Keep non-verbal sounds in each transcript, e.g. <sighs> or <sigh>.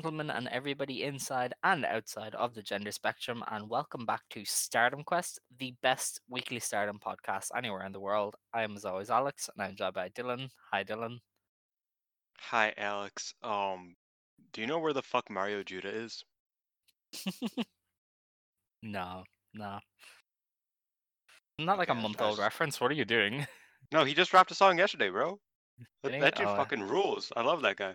Gentlemen, and everybody inside and outside of the gender spectrum, and welcome back to Stardom Quest, the best weekly Stardom podcast anywhere in the world. I am, as always, Alex, and I'm joined by Dylan. Hi, Dylan. Hi, Alex. Um, do you know where the fuck Mario Judah is? <laughs> no, no. Not like a Okay, was- month old reference. What are you doing? No, he just dropped a song yesterday, bro. <laughs> That, that dude Oh, fucking rules. I love that guy.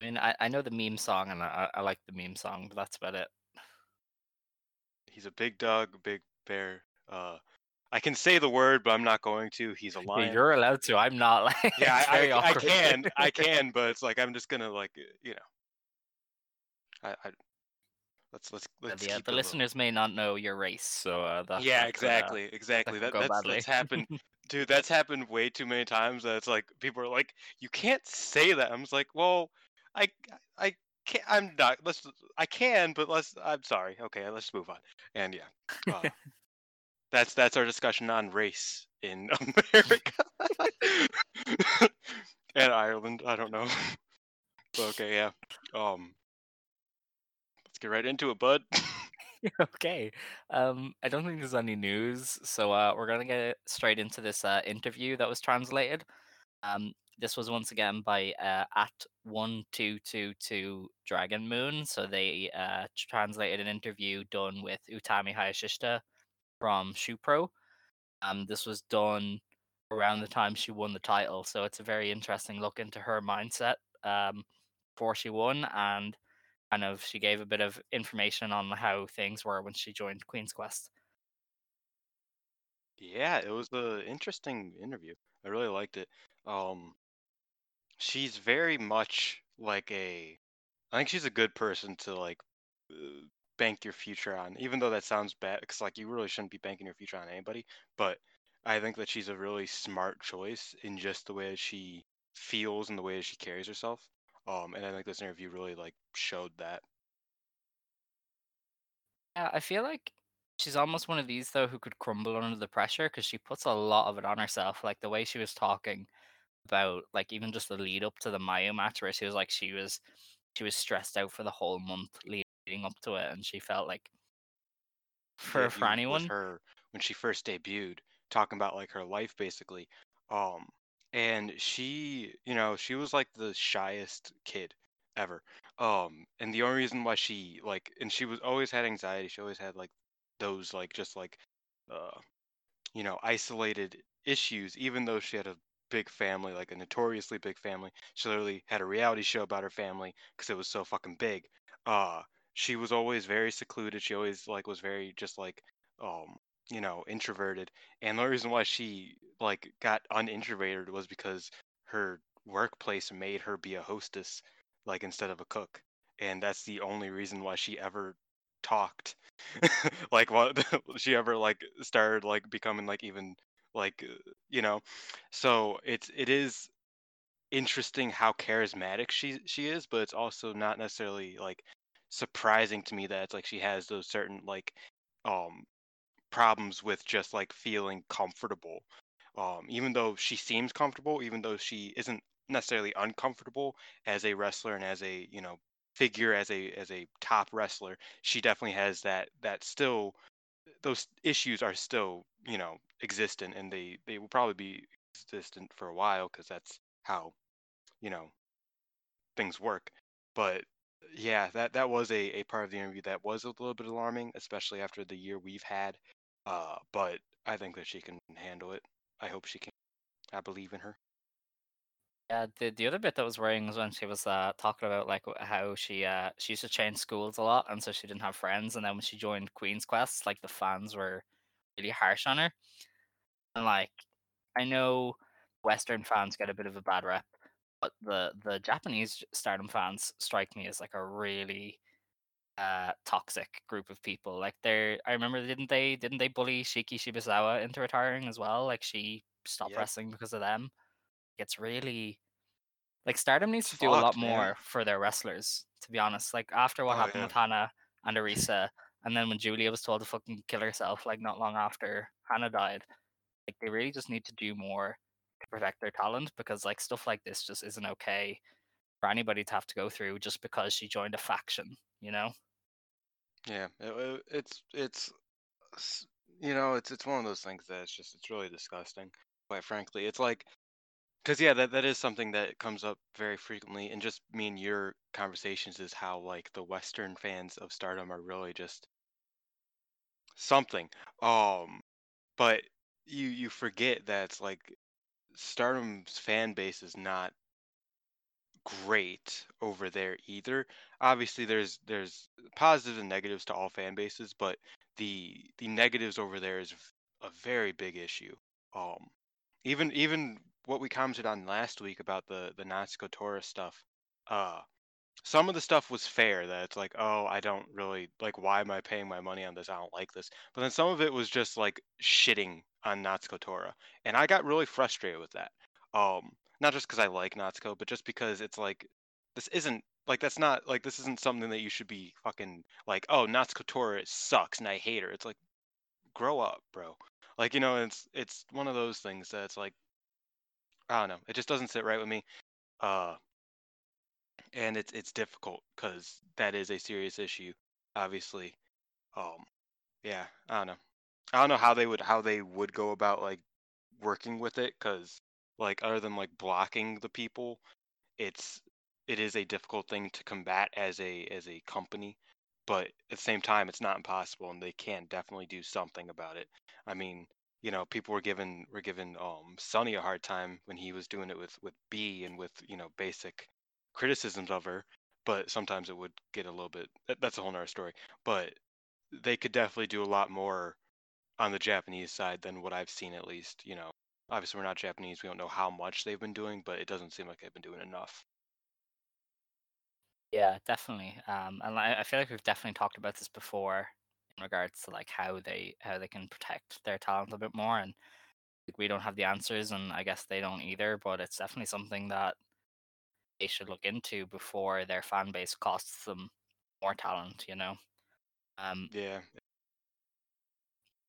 I mean, I, I know the meme song, and I, I like the meme song, but that's about it. He's a big dog, big bear. Uh, I can say the word, but I'm not going to. He's a <laughs> Yeah, lion. You're allowed to. I'm not. Like, <laughs> yeah, I, I, I can, I <laughs> can, but it's like I'm just gonna like, uh, you know. I, I let's let's let's the, keep the listeners may not know your race, so uh, that, Yeah, that could, uh, exactly, exactly. That, that's that's happened, dude. That's happened way too many times. That it's like people are like, you can't say that. I'm just like, well, I I can't. I'm not. Let's. I can, but let's. I'm sorry. Okay, let's move on. And yeah, uh, <laughs> that's that's our discussion on race in <laughs> America <laughs> and Ireland. I don't know. Okay, yeah. Um, let's get right into it, bud. okay. Um, I don't think there's any news, so uh, we're gonna get straight into this uh, interview that was translated. Um, this was once again by uh, at one two two two Dragon Moon. So they uh, translated an interview done with Utami Hayashishita from Shupro. Um, this was done around the time she won the title, so it's a very interesting look into her mindset um, before she won, and kind of she gave a bit of information on how things were when she joined Queen's Quest. Yeah, it was an interesting interview. I really liked it. Um, she's very much like a, I think she's a good person to like uh, bank your future on, even though that sounds bad, because like you really shouldn't be banking your future on anybody. But I think that she's a really smart choice in just the way that she feels and the way that she carries herself. Um, and I think this interview really like showed that. Yeah, I feel like she's almost one of these though who could crumble under the pressure because she puts a lot of it on herself. Like the way she was talking about, like even just the lead up to the Mayu match, where she was like she was she was stressed out for the whole month leading up to it, and she felt like for interview for anyone, her when she first debuted, talking about like her life basically. Um, and she, you know, she was like the shyest kid ever. Um, and the only reason why she like, and she was always had anxiety. She always had like those like just like, uh, you know, isolated issues. Even though she had a big family, like a notoriously big family, she literally had a reality show about her family because it was so fucking big. Uh, she was always very secluded. She always like was very just like um you know introverted and the reason why she like got unintroverted was because her workplace made her be a hostess like instead of a cook and that's the only reason why she ever talked <laughs> like what <laughs> she ever like started like becoming like even like uh, you know so it's it is interesting how charismatic she she is but it's also not necessarily like surprising to me that it's like she has those certain like um problems with just like feeling comfortable. Um even though she seems comfortable even though she isn't necessarily uncomfortable as a wrestler and as a you know figure as a as a top wrestler she definitely has that that still those issues are still you know existent and they they will probably be existent for a while because that's how you know things work but yeah that that was a, a part of the interview that was a little bit alarming especially after the year we've had uh but i think that she can handle it i hope she can I believe in her. Yeah, the the other bit that was worrying was when she was uh, talking about like how she uh she used to change schools a lot, and so she didn't have friends. And then when she joined Queen's Quest, like the fans were really harsh on her. And like I know Western fans get a bit of a bad rep, but the the Japanese Stardom fans strike me as like a really uh toxic group of people. Like they're I remember didn't they didn't they bully Shiki Shibusawa into retiring as well? Like she stopped Yep. wrestling because of them. It's really like Stardom needs to do a lot man. more for their wrestlers, to be honest. Like after what Oh, happened yeah. with Hana and Arisa, and then when Julia was told to fucking kill herself, like not long after Hana died, like they really just need to do more to protect their talent because like stuff like this just isn't okay for anybody to have to go through just because she joined a faction, you know? Yeah, it, it- it's it's you know it's it's one of those things that it's just it's really disgusting. Quite frankly, it's like because yeah, that that is something that comes up very frequently, and just me and your conversations is how like the Western fans of Stardom are really just something. Um, but you you forget that it's like Stardom's fan base is not great over there either. Obviously, there's there's positives and negatives to all fan bases, but the the negatives over there is a very big issue. Um, even even what we commented on last week about the the Natsuko stuff. Uh, some of the stuff was fair. That it's like, oh, I don't really like. Why am I paying my money on this? I don't like this. But then some of it was just like shitting on Natsuko Tora, and I got really frustrated with that. Um, not just because I like Natsuko, but just because it's like this isn't like that's not like this isn't something that you should be fucking like. Oh, Natsuko Tora sucks and I hate her. It's like grow up, bro. Like you know, it's it's one of those things that it's like I don't know. It just doesn't sit right with me. Uh, and it's it's difficult because that is a serious issue, obviously. Um, yeah, I don't know. I don't know how they would how they would go about like working with it because like other than like blocking the people, it's it is a difficult thing to combat as a as a company. But at the same time, it's not impossible, and they can definitely do something about it. I mean, you know, people were given were given um Sonny a hard time when he was doing it with with Bea and with you know basic criticisms of her, but sometimes it would get a little bit. that- That's a whole nother story. But they could definitely do a lot more on the Japanese side than what I've seen, at least. You know, obviously we're not Japanese, we don't know how much they've been doing, but it doesn't seem like they've been doing enough. Yeah, definitely. Um, and I, I feel like we've definitely talked about this before in regards to like how they how they can protect their talent a bit more. And we don't have the answers, and I guess they don't either. But it's definitely something that they should look into before their fan base costs them more talent. You know. Um, Yeah,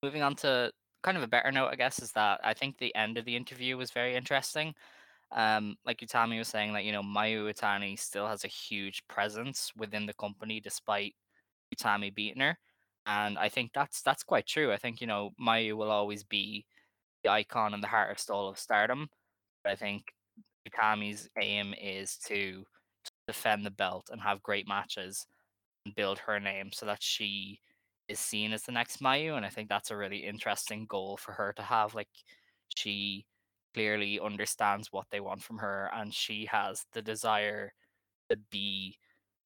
moving on to kind of a better note, I guess, is that I think the end of the interview was very interesting. Um, like Utami was saying, that you know Mayu Iwatani still has a huge presence within the company despite Utami beating her, and I think that's that's quite true. I think you know Mayu will always be the icon and the heart of stall of Stardom, but I think Utami's aim is to defend the belt and have great matches and build her name so that she is seen as the next Mayu. And I think that's a really interesting goal for her to have. Like she clearly understands what they want from her and she has the desire to be,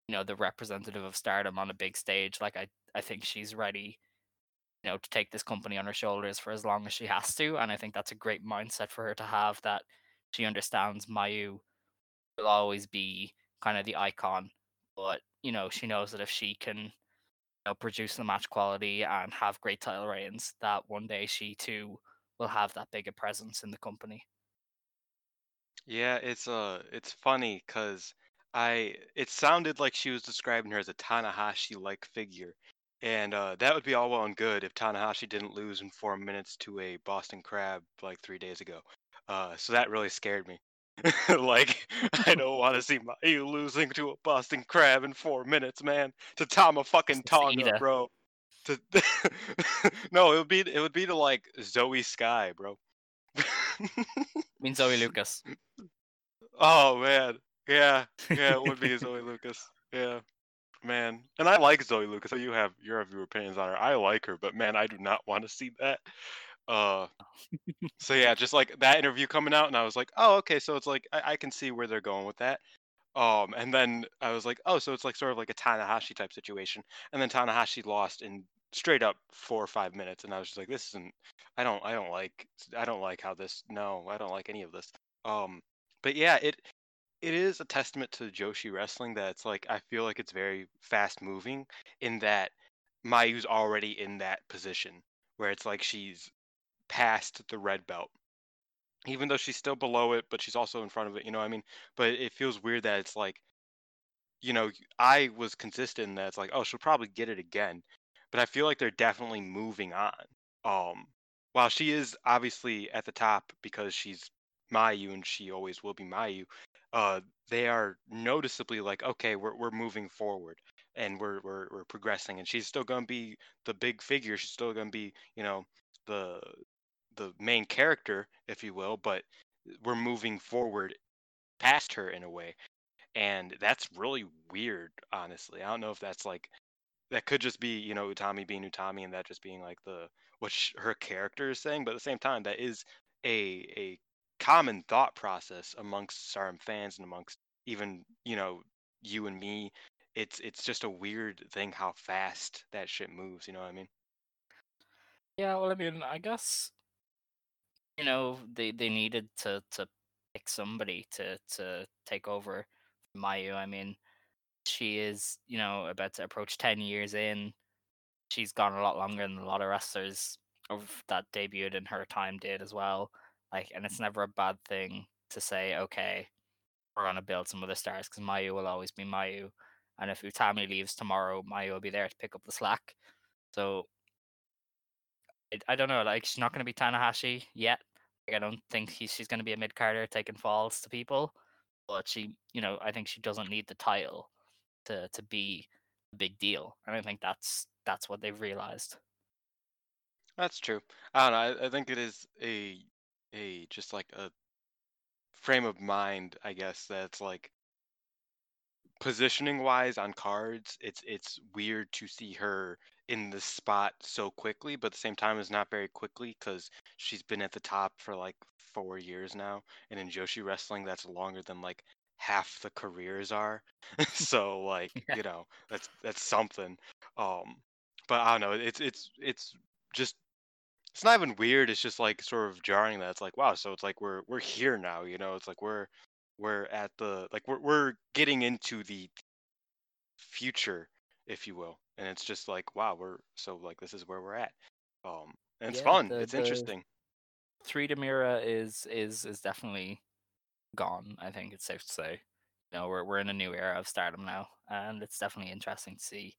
you know, the representative of stardom on a big stage. Like I, I think she's ready, you know, to take this company on her shoulders for as long as she has to. And I think that's a great mindset for her to have that she understands Mayu will always be kind of the icon. But, you know, she knows that if she can you know, produce the match quality and have great title reigns, that one day she too will have that bigger presence in the company. yeah, it's uh, it's funny because I it sounded like she was describing her as a Tanahashi-like figure, and uh, that would be all well and good if Tanahashi didn't lose in four minutes to a Boston Crab like three days ago. Uh, so that really scared me. <laughs> like I don't <laughs> want to see my, you losing to a Boston Crab in four minutes, man. To Tama fucking Tonga, bro. To <laughs> no, it would be it would be to like Zoe Sky, bro. I mean Zoe Lucas. oh man, yeah, yeah, it would be Zoe Lucas. Yeah, man. And I like Zoe Lucas. So you have you have your opinions on her. I like her, but man, I do not want to see that. Uh, <laughs> so yeah, just like that interview coming out, and I was like, oh, okay, so it's like I, I can see where they're going with that. Um, and then I was like, oh, so it's like sort of like a Tanahashi type situation. And then Tanahashi lost in straight up four or five minutes, and I was just like, this isn't. I don't. I don't like. I don't like how this. No, I don't like any of this. Um, but yeah, it it is a testament to Joshi wrestling that it's like I feel like it's very fast moving in that Mayu's already in that position where it's like she's past the red belt even though she's still below it, but she's also in front of it. You know I mean? But it feels weird that it's like, you know, I was consistent in that it's like, oh, she'll probably get it again. But I feel like they're definitely moving on. Um, while she is obviously at the top because she's Mayu and she always will be Mayu, uh, they are noticeably like, okay, we're we're moving forward and we're we're we're progressing, and she's still gonna be the big figure. She's still gonna be, you know, the the main character, if you will, but we're moving forward past her in a way. And that's really weird, honestly. I don't know if that's like that could just be, you know, Utami being Utami and that just being like the what sh- her character is saying, but at the same time that is a a common thought process amongst Stardom fans and amongst even, you know, you and me. It's it's just a weird thing how fast that shit moves, you know what I mean? Yeah, well, I mean, I guess you know they they needed to to pick somebody to to take over Mayu. I mean, she is you know about to approach ten years in. She's gone a lot longer than a lot of wrestlers of that debuted in her time did as well. Like, and it's never a bad thing to say, okay, we're gonna build some other stars because Mayu will always be Mayu, and if Utami leaves tomorrow, Mayu will be there to pick up the slack. So I don't know. Like she's not going to be Tanahashi yet. Like, I don't think he, she's going to be a mid carder taking falls to people. But she, you know, I think she doesn't need the title to to be a big deal. And I think that's that's what they've realized. That's true. I don't know. I, I think it is a a just like a frame of mind, I guess, that's like positioning wise on cards, it's it's weird to see her in the spot so quickly, but at the same time, it's not very quickly because she's been at the top for like four years now, and in Joshi wrestling, that's longer than like half the careers are. <laughs> so like <laughs> Yeah. you know that's that's something. Um, but I don't know. It's it's it's just it's not even weird. It's just like sort of jarring that it's like wow. So it's like we're we're here now. You know, it's like we're we're at the like we're we're getting into the future, if you will, and it's just like wow. We're so like this is where we're at. Um, and it's Yeah, fun. the- it's the- interesting. Three Demira is is is definitely gone. I think it's safe to say. You know, we're we're in a new era of Stardom now, and it's definitely interesting to see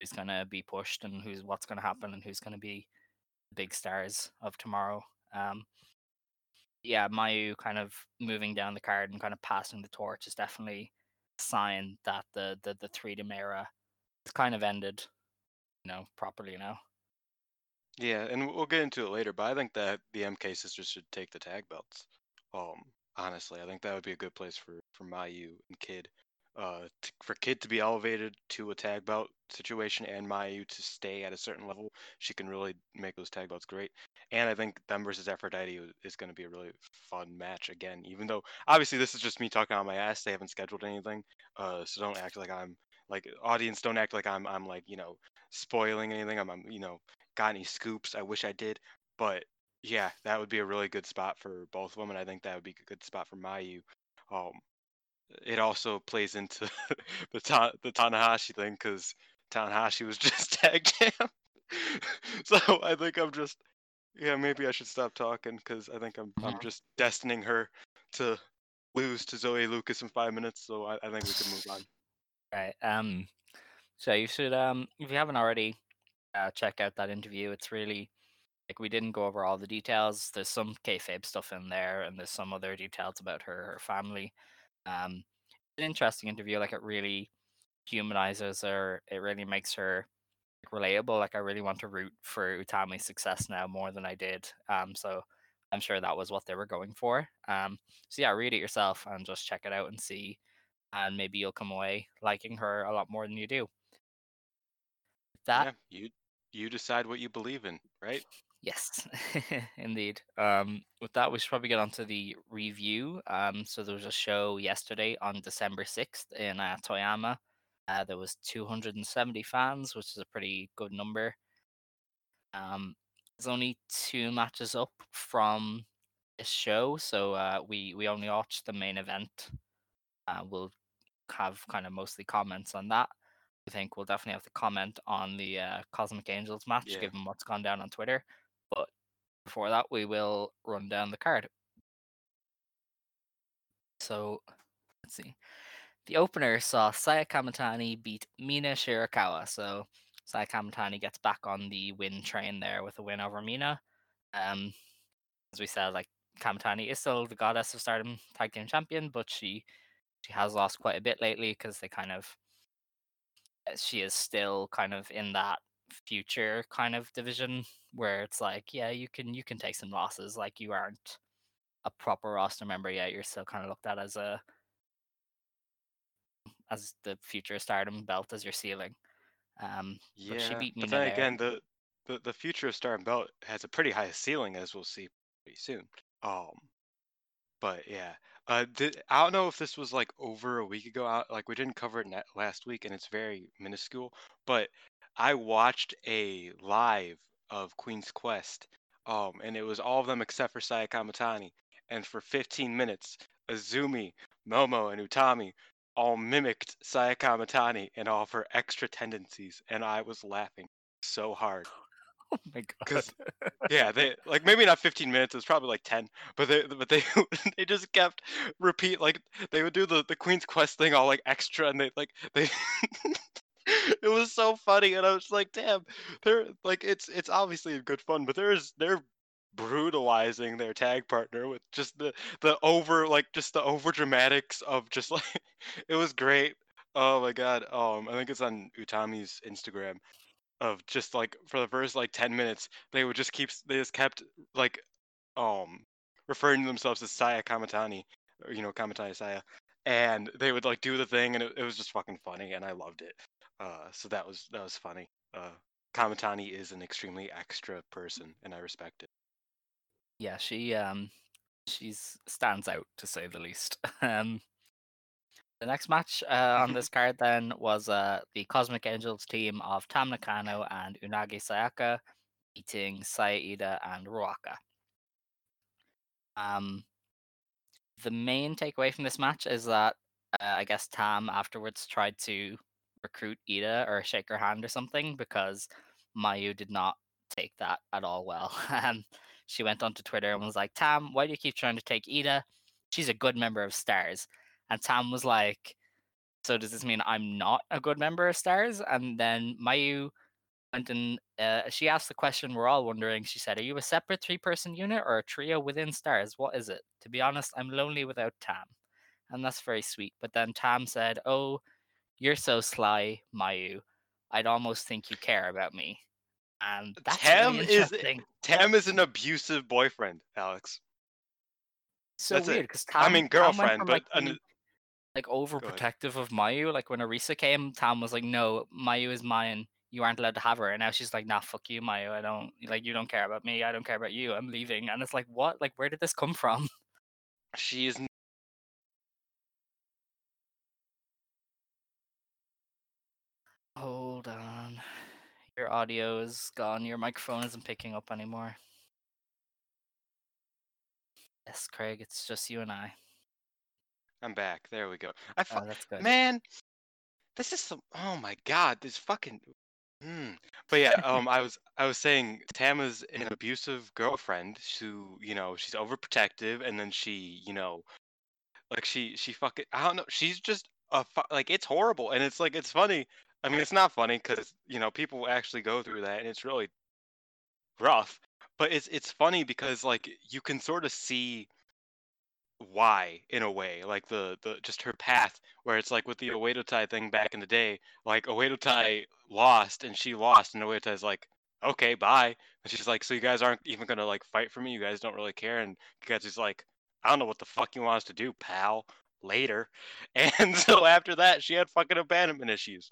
who's gonna be pushed and who's what's gonna happen and who's gonna be the big stars of tomorrow. Um, yeah, Mayu kind of moving down the card and kind of passing the torch is definitely a sign that the the the three era has kind of ended, you know, properly now. Yeah, and we'll get into it later, but I think that the MK sisters should take the tag belts. Um, honestly, I think that would be a good place for for Mayu and Kid. Uh, t- for Kid to be elevated to a tag belt situation, and Mayu to stay at a certain level, she can really make those tag belts great. And I think them versus Aphrodite is going to be a really fun match again. Even though obviously this is just me talking on my ass, they haven't scheduled anything. Uh, so don't act like I'm like audience. Don't act like I'm I'm like you know spoiling anything. I'm, I'm you know got any scoops. I wish I did, but yeah, that would be a really good spot for both of them, and I think that would be a good spot for Mayu. Um, it also plays into <laughs> the ta- the Tanahashi thing because Tanahashi was <laughs> just tag champ. <laughs> so I think I'm just yeah maybe I should stop talking because I think I'm I'm Mhm. just destining her to lose to Zoe Lucas in five minutes. So I, I think we can move on. Right. Um. So you should um if you haven't already, uh, check out that interview. It's really like we didn't go over all the details. There's some kayfabe stuff in there, and there's some other details about her her family. Um, an interesting interview. Like it really humanizes her. It really makes her relatable. Like I really want to root for Utami's success now more than I did. Um. So I'm sure that was what they were going for. Um. So yeah, read it yourself and just check it out and see and maybe you'll come away liking her a lot more than you do. That yeah, you you decide what you believe in, right? Yes, <laughs> indeed. Um, with that, we should probably get on to the review. Um, so there was a show yesterday on December 6th in uh, Toyama. Uh, there was 270 fans, which is a pretty good number. Um, there's only two matches up from this show, so uh, we we only watched the main event. Uh, we'll have kind of mostly comments on that. I think we'll definitely have to comment on the uh, Cosmic Angels match, Yeah. given what's gone down on Twitter. But before that, we will run down the card. So let's see. The opener saw Saya Kamatani beat Mina Shirakawa. So Saya Kamatani gets back on the win train there with a win over Mina. Um, as we said, like Kamatani is still the goddess of Stardom tag team champion, but she she has lost quite a bit lately because they kind of uh, she is still kind of in that future kind of division where it's like, yeah, you can you can take some losses. Like you aren't a proper roster member yet. You're still kind of looked at as a as the future Stardom belt as your ceiling. Um, but she Yeah, beat but then again, the, the the future of stardom Belt has a pretty high ceiling, as we'll see pretty soon. Um, but yeah, uh, did, I don't know if this was like over a week ago. I, like we didn't cover it last week, and it's very minuscule. But I watched a live of Queen's Quest, um, and it was all of them except for Saya Kamatani. And for 15 minutes, Azumi, Momo, and Utami all mimicked Saya Kamatani and all of her extra tendencies, and I was laughing so hard. <laughs> Oh my god! Yeah, they like maybe not 15 minutes. It's probably like 10, but they but they <laughs> they just kept repeat like they would do the the Queen's Quest thing all like extra, and they like they. <laughs> it was so funny, and I was like, damn, they're like it's it's obviously good fun, but there's they're brutalizing their tag partner with just the the over like just the over dramatics of just like it was great. Oh my god. Um I think it's on Utami's Instagram of just like for the first like 10 minutes they would just keep they just kept like um referring to themselves as Saya Kamatani or you know Kamatani Saya and they would like do the thing and it, it was just fucking funny and I loved it. Uh so that was that was funny. Uh Kamatani is an extremely extra person and I respect it. yeah, she um she's stands out to say the least. <laughs> Um, the next match uh, on this card then was uh the Cosmic Angels team of Tam Nakano and Unagi Sayaka beating Saya Iida and Ruaka. Um, the main takeaway from this match is that uh, I guess Tam afterwards tried to recruit Iida or shake her hand or something because Mayu did not take that at all well. <laughs> Um, she went onto Twitter and was like, Tam, why do you keep trying to take Iida? She's a good member of Stars. And Tam was like, So does this mean I'm not a good member of Stars? And then Mayu went and uh, she asked the question we're all wondering. She said, Are you a separate three person unit or a trio within Stars? What is it? To be honest, I'm lonely without Tam. And that's very sweet. But then Tam said, Oh, you're so sly, Mayu. I'd almost think you care about me. And that's Tam really is- Tam is an abusive boyfriend, Alex. so that's weird because I mean girlfriend, but like, an- like overprotective of Mayu. Like when Arisa came, Tam was like, "No, Mayu is mine. You aren't allowed to have her." And now she's like, "Nah, fuck you, Mayu. I don't like you. Don't care about me. I don't care about you. I'm leaving." And it's like, what? Like, where did this come from? she is Hold on. Your audio is gone. Your microphone isn't picking up anymore. Yes, Craig, it's just you and I. I'm back. There we go. I fu- Oh, that's good. man, this is some. Oh my god, this fucking. Hmm. But yeah, um, <laughs> I was I was saying Tama's an abusive girlfriend who you know she's overprotective and then she you know, like she she fucking I don't know she's just a fu- like it's horrible and it's like it's funny. I mean it's not funny because you know people actually go through that and it's really rough. But it's it's funny because like you can sort of see why in a way like the the just her path where it's like with the Oedo Tai thing back in the day like Oedo Tai lost and she lost and Oedo Tai's like okay bye. And she's like so you guys aren't even gonna like fight for me? You guys don't really care? And Kagetsu's like I don't know what the fuck you want us to do pal. Later. <laughs> And so after that she had fucking abandonment issues.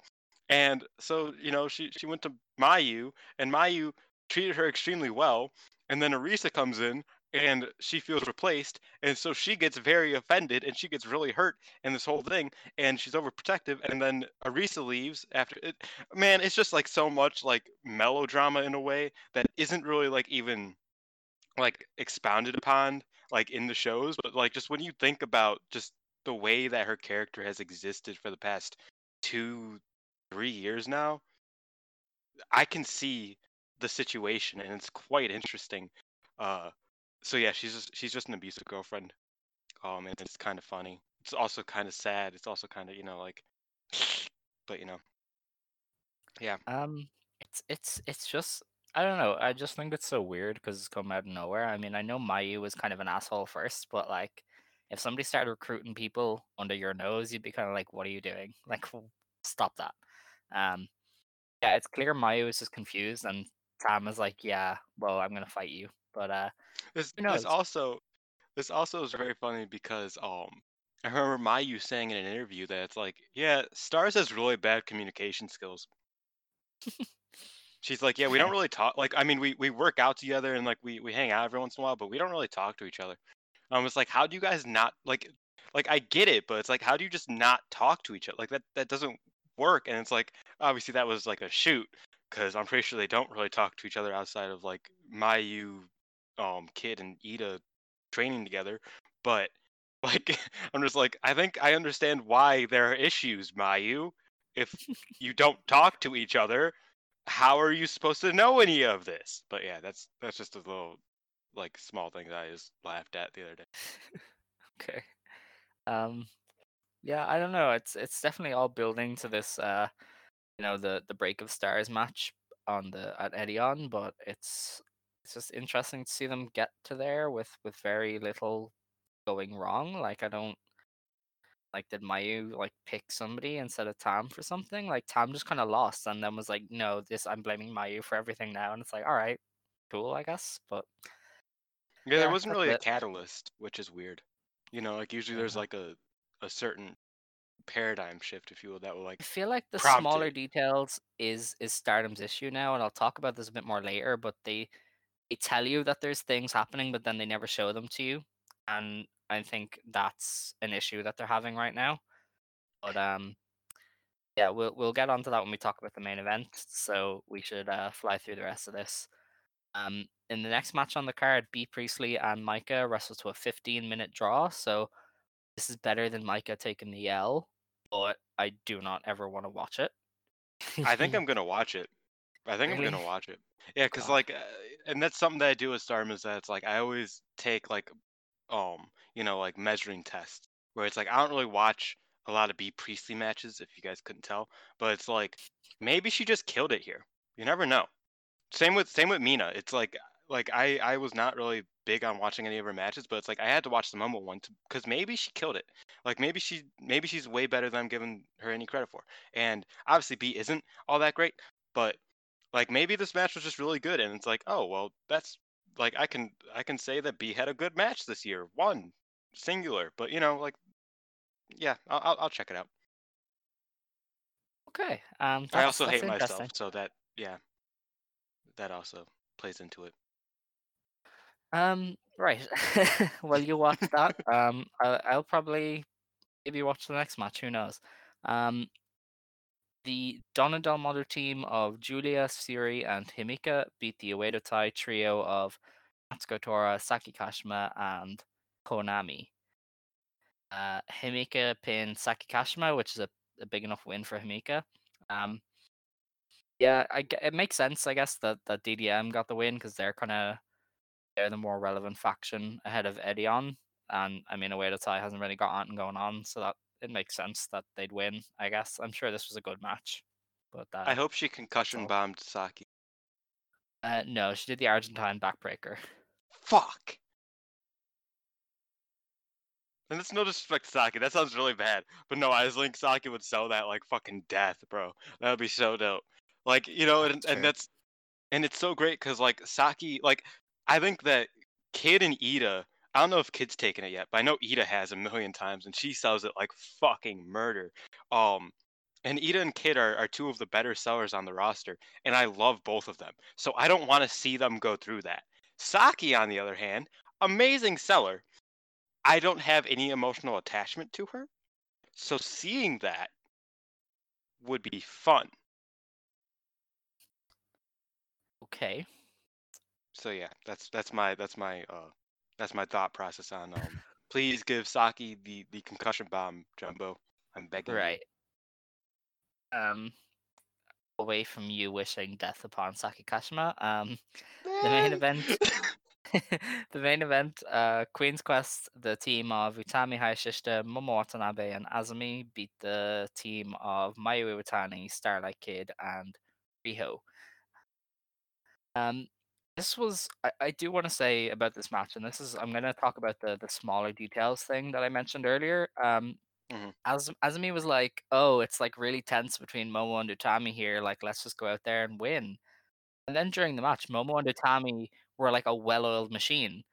And so you know she she went to Mayu and Mayu treated her extremely well, and then Arisa comes in and she feels replaced, and so she gets very offended and she gets really hurt in this whole thing, and she's overprotective, and then Arisa leaves after it. Man, it's just like so much like melodrama in a way that isn't really like even like expounded upon like in the shows, but like just when you think about just the way that her character has existed for the past two, three years now, I can see the situation and it's quite interesting. Uh, so yeah, she's just she's just an abusive girlfriend. Um, and it's kind of funny. It's also kind of sad. It's also kind of you know like, <sighs> but you know, yeah. Um, it's it's it's just I don't know. I just think it's so weird because it's come out of nowhere. I mean, I know Mayu was kind of an asshole first, but like, if somebody started recruiting people under your nose, you'd be kind of like, "What are you doing? <laughs> Like, stop that." Um, yeah, it's clear Mayu is just confused, and Tam is like, "Yeah, well, I'm gonna fight you," but uh, This this also this also is very funny because um I remember Mayu saying in an interview that it's like, yeah, Stars has really bad communication skills. She's like, yeah, we don't <laughs> really talk. Like, I mean, we we work out together and like we we hang out every once in a while, but we don't really talk to each other. Um, it's like, how do you guys not like like I get it, but it's like, how do you just not talk to each other? Like that that doesn't work. And it's like, obviously that was like a shoot because I'm pretty sure they don't really talk to each other outside of like Mayu, um, Kid and Iida training together. But <laughs> like, I'm just like, I think I understand why there are issues, Mayu. If <laughs> you don't talk to each other, how are you supposed to know any of this? But yeah, that's that's just a little like small thing that I just laughed at the other day. <laughs> Okay. Um, yeah, I don't know. It's it's definitely all building to this. Uh, you know, the the break of stars match on the at Edion, but it's it's just interesting to see them get to there with with very little going wrong. Like I don't like did Mayu like pick somebody instead of Tam for something? Like Tam just kind of lost and then was like, no, this I'm blaming Mayu for everything now, and it's like, all right, cool, I guess. But Yeah, there wasn't really a catalyst, which is weird. You know, like usually there's mm-hmm. like a a certain paradigm shift, if you will, that will I like feel like the smaller it. details is is Stardom's issue now, and I'll talk about this a bit more later. But they they tell you that there's things happening, but then they never show them to you, and I think that's an issue that they're having right now. But um, yeah, we'll we'll get onto that when we talk about the main event. So we should uh, fly through the rest of this. Um, in the next match on the card, Bea Priestley and Maika wrestled to a 15 minute draw. So this is better than Maika taking the L, but I do not ever want to watch it. I think <laughs> I'm gonna watch it. I think I'm gonna watch it. Yeah, cause like, uh, and that's something that I do with Stardom is that it's like I always take like, um, you know, like measuring tests where it's like I don't really watch a lot of Bea Priestley matches if you guys couldn't tell, but it's like maybe she just killed it here. You never know. Same with same with Mina. It's like like I I was not really big on watching any of her matches, but it's like I had to watch the Mumble one because maybe she killed it. Like maybe she maybe she's way better than I'm giving her any credit for. And obviously Bea isn't all that great, but like maybe this match was just really good and it's like, "Oh, well, that's like I can I can say that Bea had a good match this year. One singular, but you know, like yeah, I'll I'll, I'll check it out. Okay. Um, I also hate myself, so that yeah, that also plays into it. Um, right. <laughs> well, you watch that. Um, I'll, I'll probably maybe watch the next match. Who knows? Um, the Donna Del Mondo team of Julia, Syuri, and Himika beat the Oedo Tai trio of Natsuko Tora, Saki Kashima, and Konami. Uh, Himika pinned Saki Kashima, which is a, a big enough win for Himika. Um, yeah, I, it makes sense, I guess, that, that DDM got the win because they're kind of they're the more relevant faction ahead of Edion. And I mean, Oedo Tai hasn't really got anything going on, so that it makes sense that they'd win. I guess I'm sure this was a good match, but uh, I hope she concussion bombed Saki. uh, no, she did the Argentine backbreaker. Fuck. And that's no disrespect to Saki. That sounds really bad. But no, I was think Saki would sell that like fucking death, bro. That would be so dope. Like you know, and, That's and that's and it's so great because like Saki, like I think that Kid and Iida. I don't know if Kid's taken it yet, but I know Iida has a million times, and she sells it like fucking murder. Um, And Iida and Kid are, are two of the better sellers on the roster, and I love both of them. So I don't want to see them go through that. Saki, on the other hand, amazing seller. I don't have any emotional attachment to her. So seeing that would be fun. Okay. So yeah, that's that's my that's my uh that's my thought process on um please give Saki the the concussion bomb, Jumbo. I'm begging you. Right. Um, away from you wishing death upon Saki Kashima. Um, the main event. <laughs> <laughs> the main event, uh, Queen's Quest, the team of Utami Hayashishita, Momo Watanabe, and Azumi beat the team of Mayu Iwatani, Starlight Kid, and Riho. Um, this was I, I do want to say about this match, and this is I'm gonna talk about the the smaller details thing that I mentioned earlier. Um, Mhm. Az Azumi was like, "Oh, it's like really tense between Momo and Utami here. Like, let's just go out there and win." And then during the match, Momo and Utami were like a well-oiled machine.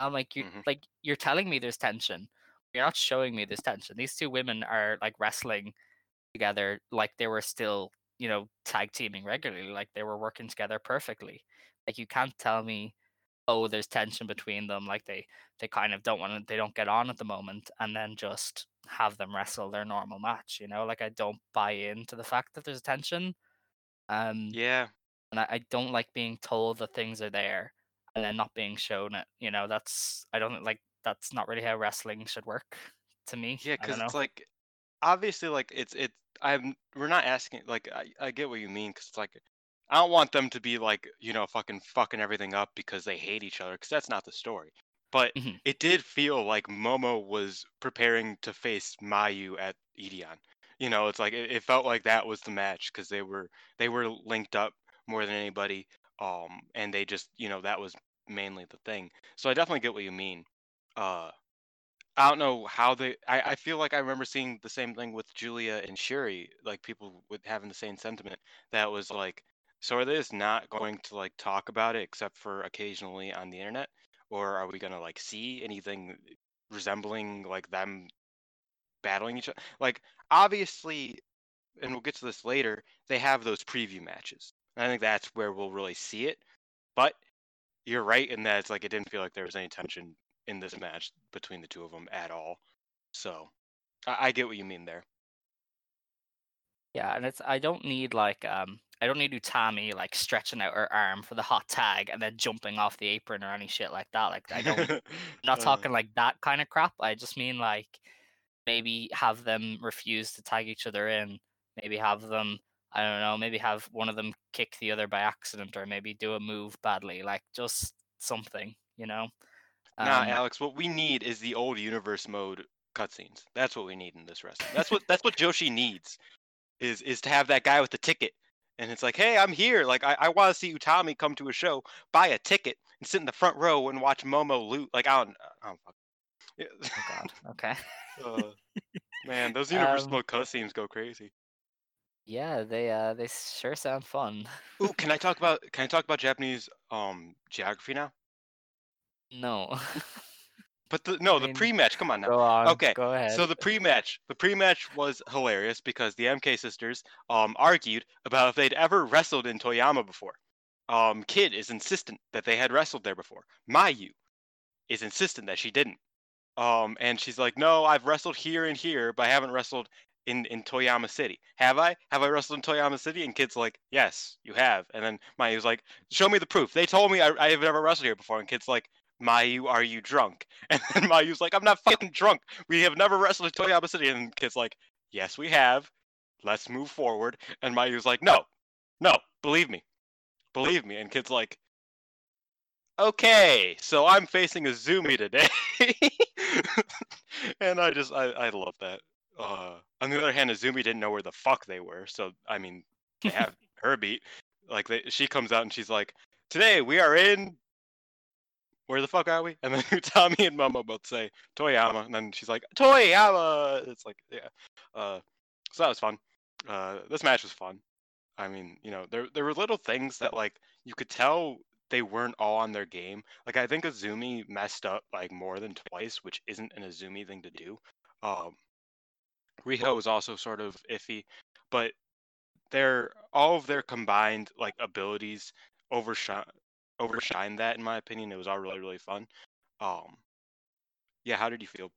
I'm like, you Mhm. like you're telling me there's tension. You're not showing me this tension. These two women are like wrestling together like they were still, you know, tag teaming regularly, like they were working together perfectly. Like you can't tell me, oh, there's tension between them, like they they kind of don't want to they don't get on at the moment, and then just have them wrestle their normal match. You know, like I don't buy into the fact that there's tension. Um, Yeah. and I, I don't like being told that things are there and then not being shown it. You know, that's I don't like that's not really how wrestling should work <laughs> to me. Yeah, because it's like obviously like it's it's I'm we're not asking like I, I get what you mean because it's like I don't want them to be like you know fucking fucking everything up because they hate each other because that's not the story. But Mhm. it did feel like Momo was preparing to face Mayu at Edion. You know, it's like it, it felt like that was the match because they were they were linked up more than anybody. Um, and they just you know that was mainly the thing. So I definitely get what you mean. Uh, I don't know how they. I, I feel like I remember seeing the same thing with Julia and Shuri, like people with having the same sentiment. That was like, so are they just not going to like talk about it except for occasionally on the internet, or are we gonna like see anything resembling like them battling each other? Like obviously, and we'll get to this later. They have those preview matches. And I think that's where we'll really see it. But you're right in that it's like it didn't feel like there was any tension in this match between the two of them at all. So I, I get what you mean there. Yeah, and it's I don't need like um I don't need Utami like stretching out her arm for the hot tag and then jumping off the apron or any shit like that. Like I don't I'm <laughs> not Uh, talking like that kind of crap. I just mean like maybe have them refuse to tag each other in. Maybe have them I don't know, maybe have one of them kick the other by accident or maybe do a move badly. Like just something, you know? nah, Um, Alex. What we need is the old universe mode cutscenes. That's what we need in this wrestling. That's what <laughs> that's what Joshi needs. Is is to have that guy with the ticket. And it's like, hey, I'm here. Like, I, I want to see Utami come to a show, buy a ticket, and sit in the front row and watch Momo loot. Like, I don't, I don't fuck. Yeah. oh god. Okay. <laughs> Uh, man, those Universal Um, mode cutscenes go crazy. Yeah, they uh they sure sound fun. Ooh, can I talk <laughs> about can I talk about Japanese um geography now? No. <laughs> But the no, the mean, pre-match. Come on now. On. Okay, Go ahead. So the pre-match, the pre-match was hilarious because the MK sisters um argued about if they'd ever wrestled in Toyama before. Um, Kid is insistent that they had wrestled there before. Mayu is insistent that she didn't. Um, and she's like, no, I've wrestled here and here, but I haven't wrestled in in Toyama City. Have I? Have I wrestled in Toyama City? And Kid's like, yes, you have. And then Mayu's like, show me the proof. They told me I, I have never wrestled here before. And Kid's like, Mayu, are you drunk? <laughs> And then Mayu's like, I'm not fucking drunk. We have never wrestled in Toyama City. And Kid's like, yes, we have. Let's move forward. And Mayu's like, no, no, believe me. Believe me. And Kid's like, okay, so I'm facing a Azumi today. <laughs> and I just, I, I love that. Uh, on the other hand, Azumi didn't know where the fuck they were. So, I mean, they have <laughs> her beat. Like, they, she comes out and she's like, today we are in where the fuck are we? And then <laughs> Tommy and Momo both say Toyama, and then she's like Toyama. It's like yeah. Uh, so that was fun. Uh, this match was fun. I mean, you know, there there were little things that like you could tell they weren't all on their game. Like I think Azumi messed up like more than twice, which isn't an Azumi thing to do. Um, Riho was also sort of iffy, but their all of their combined like abilities overshine overshine that in my opinion. It was all really really fun. Um, yeah, how did you feel?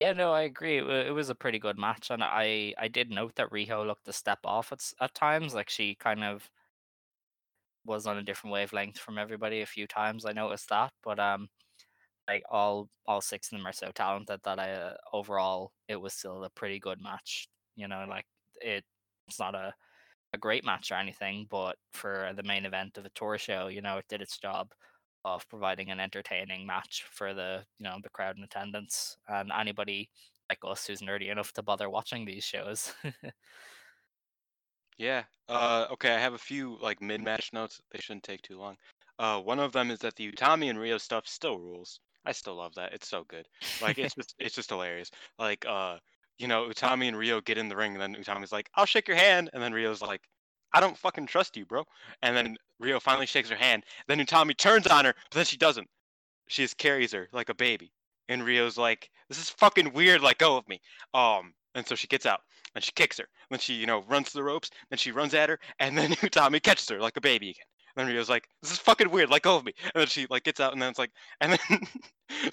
Yeah, no, I agree. It, was a pretty good match, and I I did note that Riho looked a step off at at times. Like she kind of was on a different wavelength from everybody a few times. I noticed that, but um, like all all six of them are so talented that I uh, overall it was still a pretty good match. You know, like it it's not a a great match or anything, but for the main event of a tour show, you know, it did its job of providing an entertaining match for the you know the crowd in attendance and anybody like us who's nerdy enough to bother watching these shows. <laughs> Yeah. Uh, okay, I have a few like mid-match notes. They shouldn't take too long. Uh, one of them is that the Utami and Riho stuff still rules. I still love that. It's so good. Like it's <laughs> just it's just hilarious. Like uh, you know, Utami and Riho get in the ring, and then Utami's like, "I'll shake your hand," and then Riho's like, "I don't fucking trust you, bro." And then Riho finally shakes her hand. Then Utami turns on her, but then she doesn't. She just carries her like a baby. And Riho's like, "This is fucking weird. Let go of me." Um, and so she gets out and she kicks her. Then she, you know, runs to the ropes. Then she runs at her, and then <laughs> Utami catches her like a baby again. And then Riho's like, "This is fucking weird. Let go of me." And then she like gets out, and then it's like, <laughs> and then,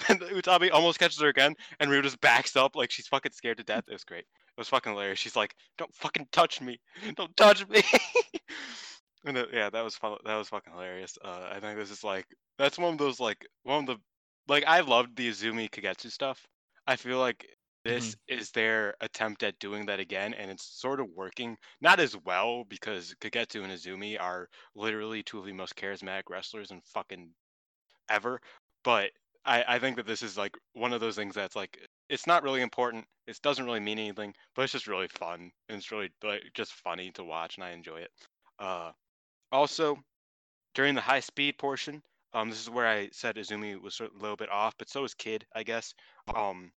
and Utami almost catches her again, and Riho just backs up like she's fucking scared to death. It was great. It was fucking hilarious. She's like, "Don't fucking touch me. Don't touch me." <laughs> and it- yeah, that was fun. That was fucking hilarious. Uh, I think this is like that's one of those like one of the like I loved the Izumi Kagetsu stuff. I feel like this is their attempt at doing that again, and it's sort of working. Not as well because Kagetsu and Izumi are literally two of the most charismatic wrestlers in fucking ever. But I, I think that this is like one of those things that's like it's not really important. It doesn't really mean anything, but it's just really fun and it's really like just funny to watch, and I enjoy it. Uh, also, during the high speed portion, um, this is where I said Azumi was sort of a little bit off, but so was Kid, I guess. Um,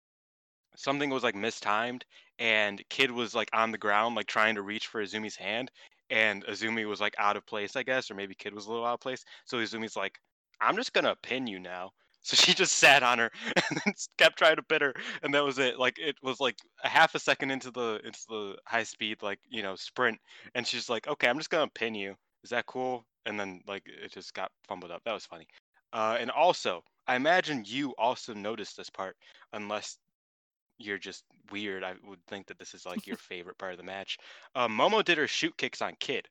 something was like mistimed, and Kid was like on the ground, like trying to reach for Azumi's hand, and Azumi was like out of place, I guess, or maybe Kid was a little out of place. So Azumi's like, "I'm just gonna pin you now." <laughs> So she just sat on her <laughs> and then kept trying to pin her, and that was it. Like it was like a half a second into the into the high speed like you know sprint, and she's like, "Okay, I'm just gonna pin you." is that cool? And then like it just got fumbled up. That was funny. Uh, and also, I imagine you also noticed this part, unless you're just weird. I would think that this is like your favorite part of the match. Uh, Momo did her shoot kicks on Kid,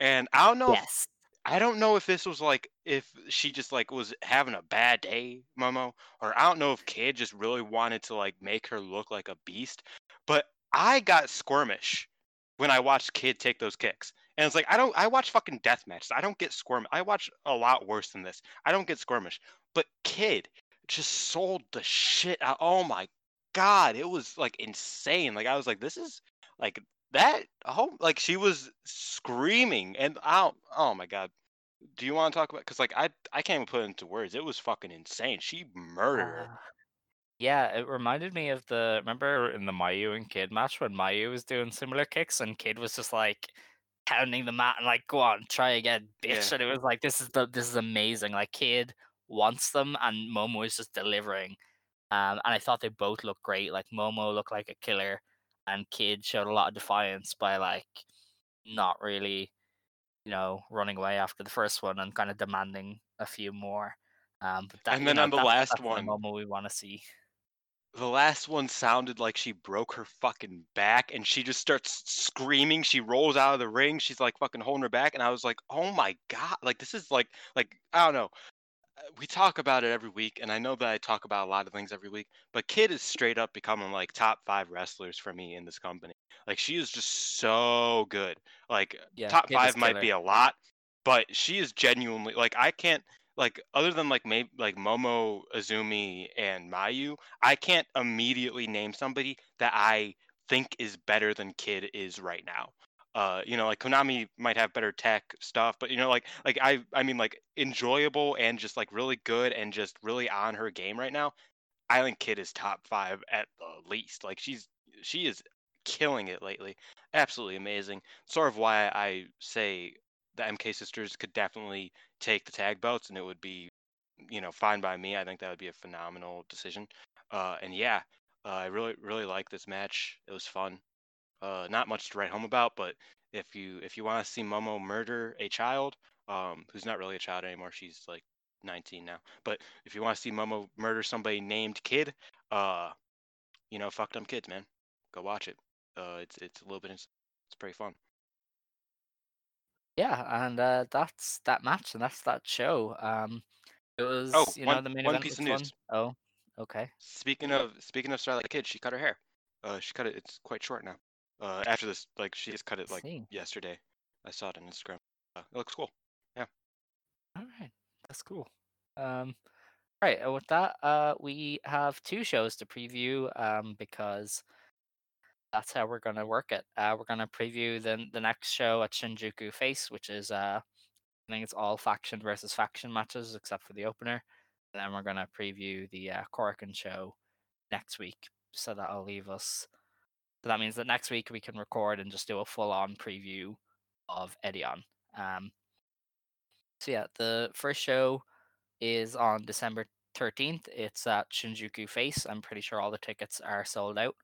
and I don't know. If, yes. I don't know if this was like if she just like was having a bad day, Momo, or I don't know if Kid just really wanted to like make her look like a beast. But I got squirmish when I watched Kid take those kicks. And it's like I don't I watch fucking death matches. I don't get squirm. I watch a lot worse than this. I don't get squirmish. But Kid just sold the shit out. Oh my god, it was like insane. Like I was like, this is like that. Oh, like she was screaming, and I oh my god. Do you want to talk about? Because like I I can't even put it into words. It was fucking insane. She murdered. Uh, yeah, it reminded me of the remember in the Mayu and Kid match when Mayu was doing similar kicks and Kid was just like pounding the mat and like go on try again bitch Yeah. and it was like this is the this is amazing like Kid wants them and Momo is just delivering um and I thought they both looked great like Momo looked like a killer and Kid showed a lot of defiance by like not really you know running away after the first one and kind of demanding a few more. Um but that And you then know, on the that's- last that's the one- Momo we want to see. The last one sounded like she broke her fucking back and she just starts screaming she rolls out of the ring she's like fucking holding her back and i was like oh my god like this is like like i don't know Uh, we talk about it every week and i know that i talk about a lot of things every week but kid is straight up becoming like top five wrestlers for me in this company. Like she is just so good. Like Yeah, top Kid five might be a lot but she is genuinely like i can't like other than like maybe like momo azumi and mayu I can't immediately name somebody that I think is better than Kid is right now. Uh, you know, like Konami might have better tech stuff, but you know, like like I I mean like enjoyable and just like really good and just really on her game right now. Island Kid is top five at the least. Like she's she is killing it lately. Absolutely amazing. Sort of why I say the MK sisters could definitely take the tag belts and it would be, you know, fine by me. I think that would be a phenomenal decision. Uh, and yeah, uh, I really really like this match. It was fun. Uh, not much to write home about, but if you if you want to see Momo murder a child, um, who's not really a child anymore, she's like 19 now. But if you want to see Momo murder somebody named Kid, uh, you know, fuck them kids, man. Go watch it. Uh, it's it's a little bit, it's, it's pretty fun. Yeah, and uh, that's that match, and that's that show. Um, it was, Oh, you know, the main one event piece of news. Oh, okay. Speaking of speaking of Starlight Kid, she cut her hair. Uh, she cut it. It's quite short now. Uh, after this, like she just cut it like See. yesterday. I saw it on Instagram. Uh, it looks cool. Yeah. All right, that's cool. Um, right, and with that, uh, we have two shows to preview. Um, because that's how we're gonna work it. Uh, we're gonna preview the the next show at Shinjuku Face, which is uh, I think it's all faction versus faction matches except for the opener. And then we're gonna preview the uh, Korakuen show next week. So that'll leave us. So that means that next week we can record and just do a full on preview of Edion. Um, so yeah, the first show is on December 13th. It's at Shinjuku Face. I'm pretty sure all the tickets are sold out.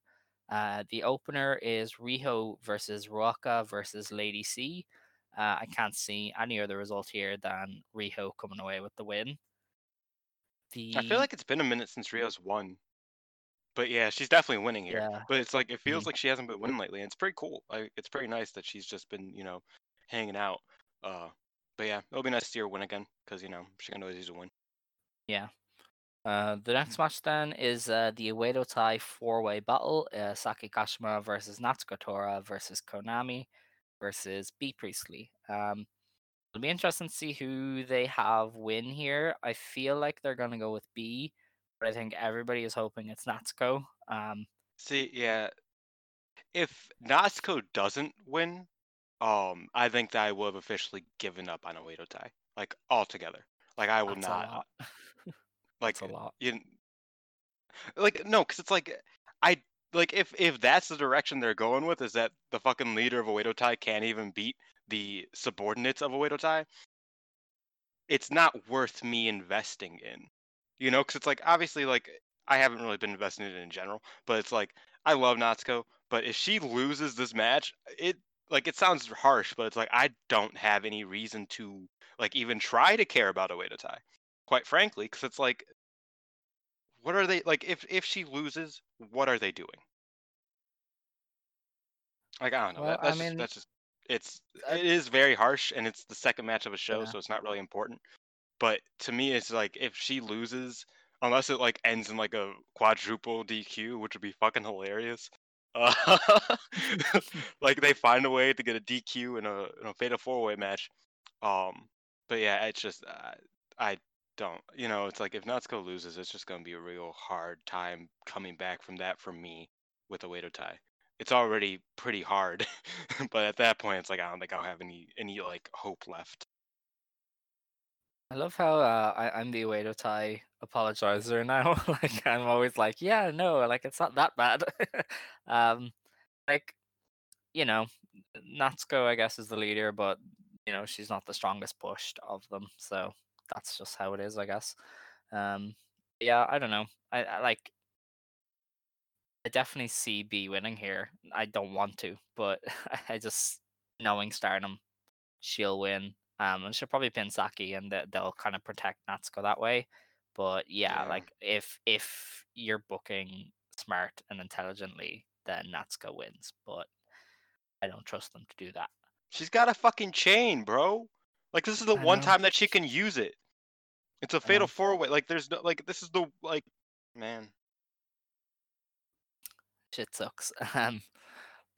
Uh, the opener is Riho versus Ruaka versus Lady C. Uh, I can't see any other result here than Riho coming away with the win. The I feel like it's been a minute since Riho's won. But yeah, she's definitely winning here. Yeah. But it's like it feels Mhm. like she hasn't been winning lately, and it's pretty cool. Like it's pretty nice that she's just been, you know, hanging out. Uh, but yeah, it'll be nice to see her win again because you know she can always use a win. Yeah. Uh, the next match then is uh, the Oedo Tai four-way battle: uh, Saki Kashima versus Natsuko Tora versus Konami versus Bea Priestley. Um, it'll be interesting to see who they have win here. I feel like they're gonna go with Bea, but I think everybody is hoping it's Natsuko. Um, See, yeah, if Natsuko doesn't win, um, I think that I will have officially given up on Oedo Tai, like altogether. Like I will that's not. a lot. <laughs> Like that's a lot. you like no because it's like i like if if that's the direction they're going with is that the fucking leader of Oedo Tai can't even beat the subordinates of Oedo Tai it's not worth me investing in you know because it's like obviously like i haven't really been invested in it in general but it's like i love natsuko but if she loses this match it like it sounds harsh but it's like i don't have any reason to like even try to care about Oedo Tai, quite frankly because it's like what are they like if if she loses what are they doing like i don't know Well, that, I that's mean, just, that's just it's it is very harsh and it's the second match of a show Yeah. so it's not really important but to me it's like if she loses unless it like ends in like a quadruple dq which would be fucking hilarious uh, <laughs> like they find a way to get a dq in a in a fatal four way match um but yeah it's just uh, i don't you know it's like if Natsuko loses it's just going to be a real hard time coming back from that for me with Oedo Tai. it's already pretty hard <laughs> but at that point it's like I don't think I'll have any any like hope left I love how uh, I, I'm the Oedo Tai apologizer now. <laughs> like I'm always like, yeah, no, like it's not that bad. <laughs> um, like you know, Natsuko, I guess, is the leader, but you know, she's not the strongest pushed of them, so that's just how it is, I guess. Um, yeah, I don't know. I, I like. I definitely see Bea winning here. I don't want to, but <laughs> I just knowing Stardom, she'll win. Um, and she'll probably pin Saki, and they- they'll kind of protect Natsuko that way. But yeah, Yeah. like if if you're booking smart and intelligently, then Natsuko wins. But I don't trust them to do that. she's got a fucking chain bro like this is the I one know. time that she can use it it's a fatal four way like there's no like this is the like man Shit sucks. <laughs> Um,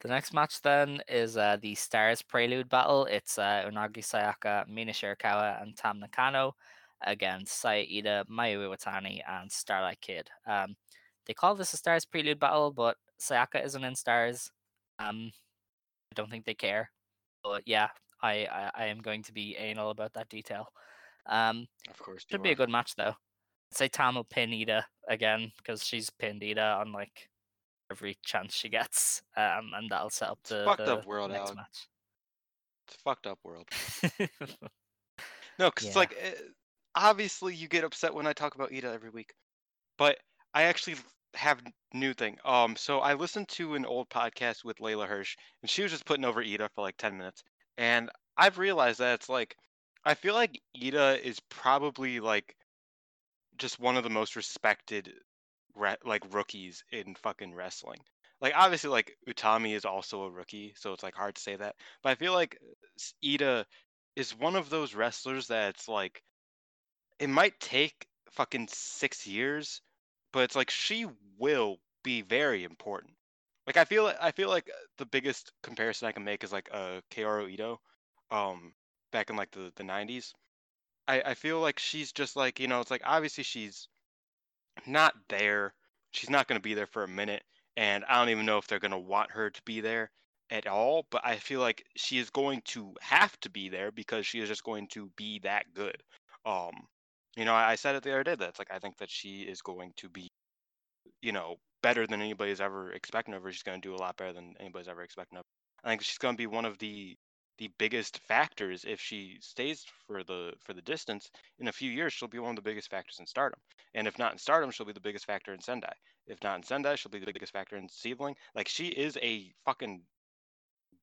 the next match then is uh, the Stars Prelude battle. It's uh, Unagi Sayaka, Mina Shirakawa, and Tam Nakano against Saya Iida, Mayu Iwatani, and Starlight Kid. Um, they call this a Stars Prelude battle, but Sayaka isn't in Stars. Um, I don't think they care. But yeah, I, I, I am going to be anal about that detail. Um, of course should be a good match though. I'd say Tam will pin Iida again because she's pinned Iida on like every chance she gets, um, and that'll set up It's the, fucked the up world, next match. it's a fucked up world <laughs> No, because it's Yeah. like eh, obviously you get upset when I talk about Iida every week, but I actually have new thing. Um, so I listened to an old podcast with Leyla Hirsch, and she was just putting over Iida for like ten minutes, and I've realized that it's like, I feel like Iida is probably like just one of the most respected re- like rookies in fucking wrestling. Like obviously like Utami is also a rookie, so it's like hard to say that. But I feel like Iida is one of those wrestlers that's like it might take fucking 6 years, but it's like she will be very important. Like I feel I feel like the biggest comparison I can make is like uh Kaoru Ito um back in like the the 90s. I I feel like she's just like, you know, it's like obviously she's not there. She's not going to be there for a minute, and I don't even know if they're going to want her to be there at all. But I feel like she is going to have to be there because she is just going to be that good. Um, you know, I, I said it the other day that it's like I think that she is going to be, you know, better than anybody's ever expecting of her. She's going to do a lot better than anybody's ever expecting of. her. I think she's going to be one of the the biggest factors if she stays for the for the distance in a few years she'll be one of the biggest factors in stardom and if not in Stardom, she'll be the biggest factor in Sendai. If not in Sendai, she'll be the biggest factor in Seedling. Like she is a fucking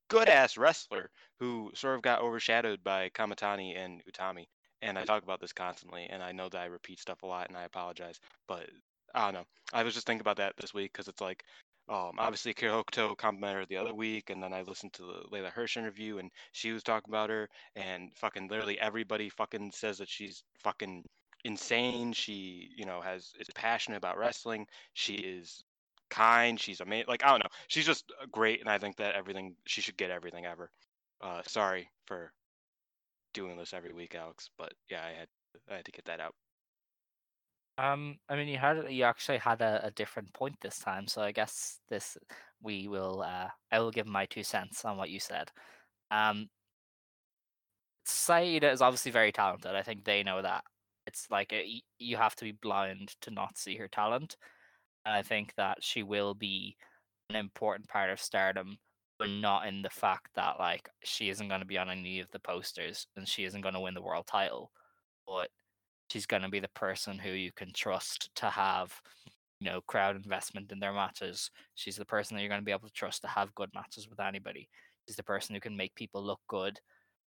good ass wrestler who sort of got overshadowed by Kamatani and Utami. And I talk about this constantly, and I know that I repeat stuff a lot, and I apologize. But I don't know. I was just thinking about that this week because it's like, um, obviously Kirokuto complimented her the other week, and then I listened to the Leyla Hirsch interview, and she was talking about her, and fucking literally everybody fucking says that she's fucking insane. She, you know, has is passionate about wrestling. She is kind. She's amazing. Like I don't know. She's just uh, great, and I think that everything she should get everything ever. Uh, sorry for doing this every week, Alex, but yeah, I had I had to get that out. Um, I mean, you had you actually had a, a different point this time, so I guess this we will. Uh, I will give my two cents on what you said. Um, Saya Iida is obviously very talented. I think they know that. It's like a, y- you have to be blind to not see her talent, and I think that she will be an important part of Stardom, but not in the fact that like she isn't going to be on any of the posters and she isn't going to win the world title, but she's going to be the person who you can trust to have you know crowd investment in their matches. She's the person that you're going to be able to trust to have good matches with anybody. She's the person who can make people look good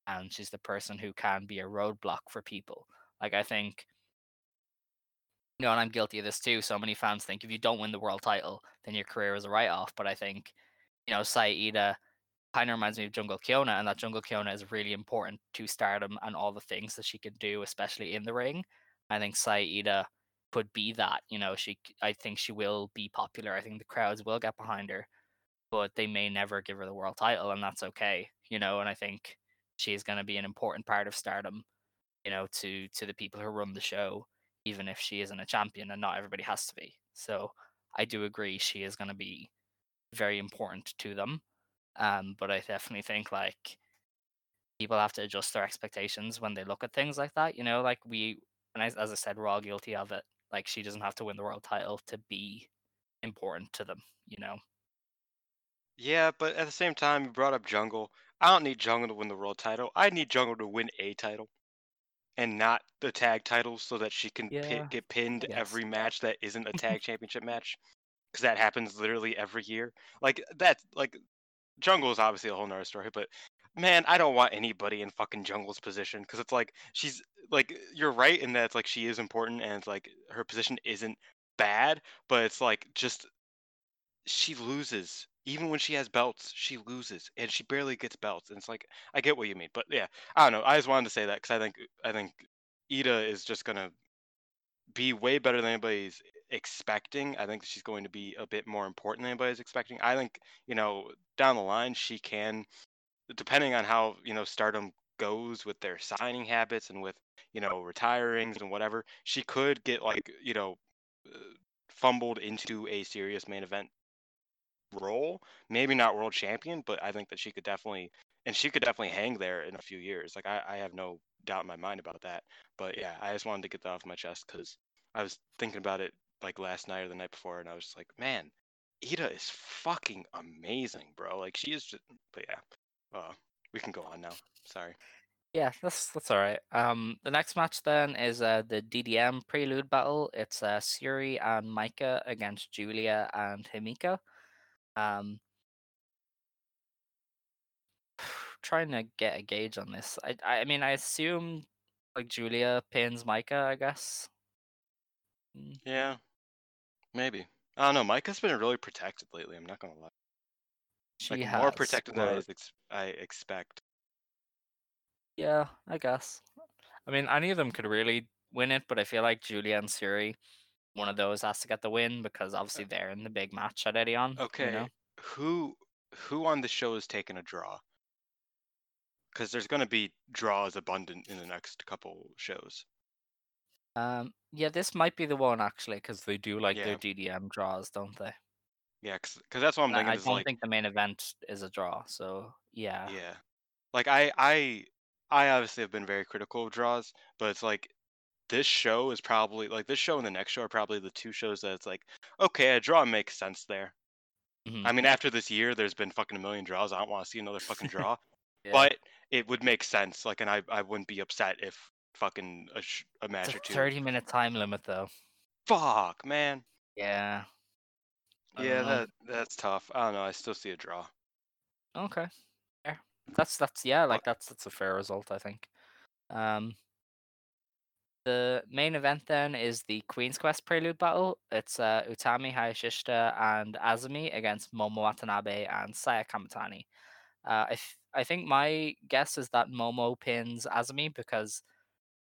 and she's the person who can be a roadblock for people. Like i think you know and i'm guilty of this too so many fans think if you don't win the world title then your career is a write-off but i think you know Saya Iida kind of reminds me of Jungle Kyona, and that Jungle Kyona is really important to Stardom and all the things that she can do, especially in the ring. I think Saya Iida could be that. You know, she. I think she will be popular. I think the crowds will get behind her, but they may never give her the world title, and that's okay. You know, and I think she is going to be an important part of Stardom. You know, to to the people who run the show, even if she isn't a champion, and not everybody has to be. So I do agree she is going to be very important to them. Um, but I definitely think like people have to adjust their expectations when they look at things like that. You know, like we, and as, as I said, we're all guilty of it. Like she doesn't have to win the world title to be important to them. You know. Yeah, but at the same time, you brought up Jungle. I don't need Jungle to win the world title. I need Jungle to win a title and not the tag title so that she can Yeah, get pinned every match that isn't a <laughs> tag championship match. Because that happens literally every year. Like, that, like, Jungle is obviously a whole nother story, but man, I don't want anybody in fucking Jungle's position because it's like she's like you're right in that it's like she is important and it's like her position isn't bad, but it's like just she loses even when she has belts. She loses and she barely gets belts, and it's like I get what you mean, but yeah, I don't know. I just wanted to say that because I think I think Iida is just gonna be way better than anybody's expecting. I think she's going to be a bit more important than anybody's expecting. I think, you know, down the line she can depending on how, you know, Stardom goes with their signing habits and with, you know, retirings and whatever, she could get like, you know, uh, fumbled into a serious main event role. Maybe not world champion, but I think that she could definitely and she could definitely hang there in a few years. Like I, I have no doubt in my mind about that. But yeah, I just wanted to get that off my chest because I was thinking about it like last night or the night before, and I was like, man, Iida is fucking amazing, bro. Like she is just. But yeah, uh, we can go on now. Sorry. Yeah, that's that's all right. Um, the next match then is uh the DDM Prelude battle. It's uh Syuri and Maika against Julia and Himika. Um, <sighs> trying to get a gauge on this. I I mean I assume like Julia pins Maika, I guess. Mm, Yeah, maybe. I don't know. Maika's been really protected lately. I'm not gonna lie. She Like has more protected than I, ex- I expect. Yeah, I guess. I mean, any of them could really win it, but I feel like Julia and Syuri, one of those has to get the win because obviously uh, they're in the big match at Edion. Okay, You know? who who on the show is taking a draw? Because there's gonna be draws abundant in the next couple shows. Um, yeah, this might be the one actually because they do like their DDM draws, don't they? Yeah, because that's what I'm thinking. I is don't like, think the main event is a draw, so yeah. yeah, like I I I obviously have been very critical of draws, but it's like this show is probably like this show and the next show are probably the two shows that it's like okay, a draw makes sense there. Mhm. I mean, after this year, there's been fucking a million draws. I don't want to see another fucking draw, <laughs> Yeah. but it would make sense. Like, and I I wouldn't be upset if fucking a, sh- a match it's or a two. thirty minute time limit though. Fuck, man. Yeah. Yeah, that that's tough. I don't know. I still see a draw. Okay. Fair. That's that's yeah, like that's that's a fair result, I think. Um the main event then is the Queen's Quest Prelude battle. It's uh, Utami Hayashishita and Azumi against Momo Watanabe and Saya Kamatani. Uh, I, I think my guess is that Momo pins Azumi because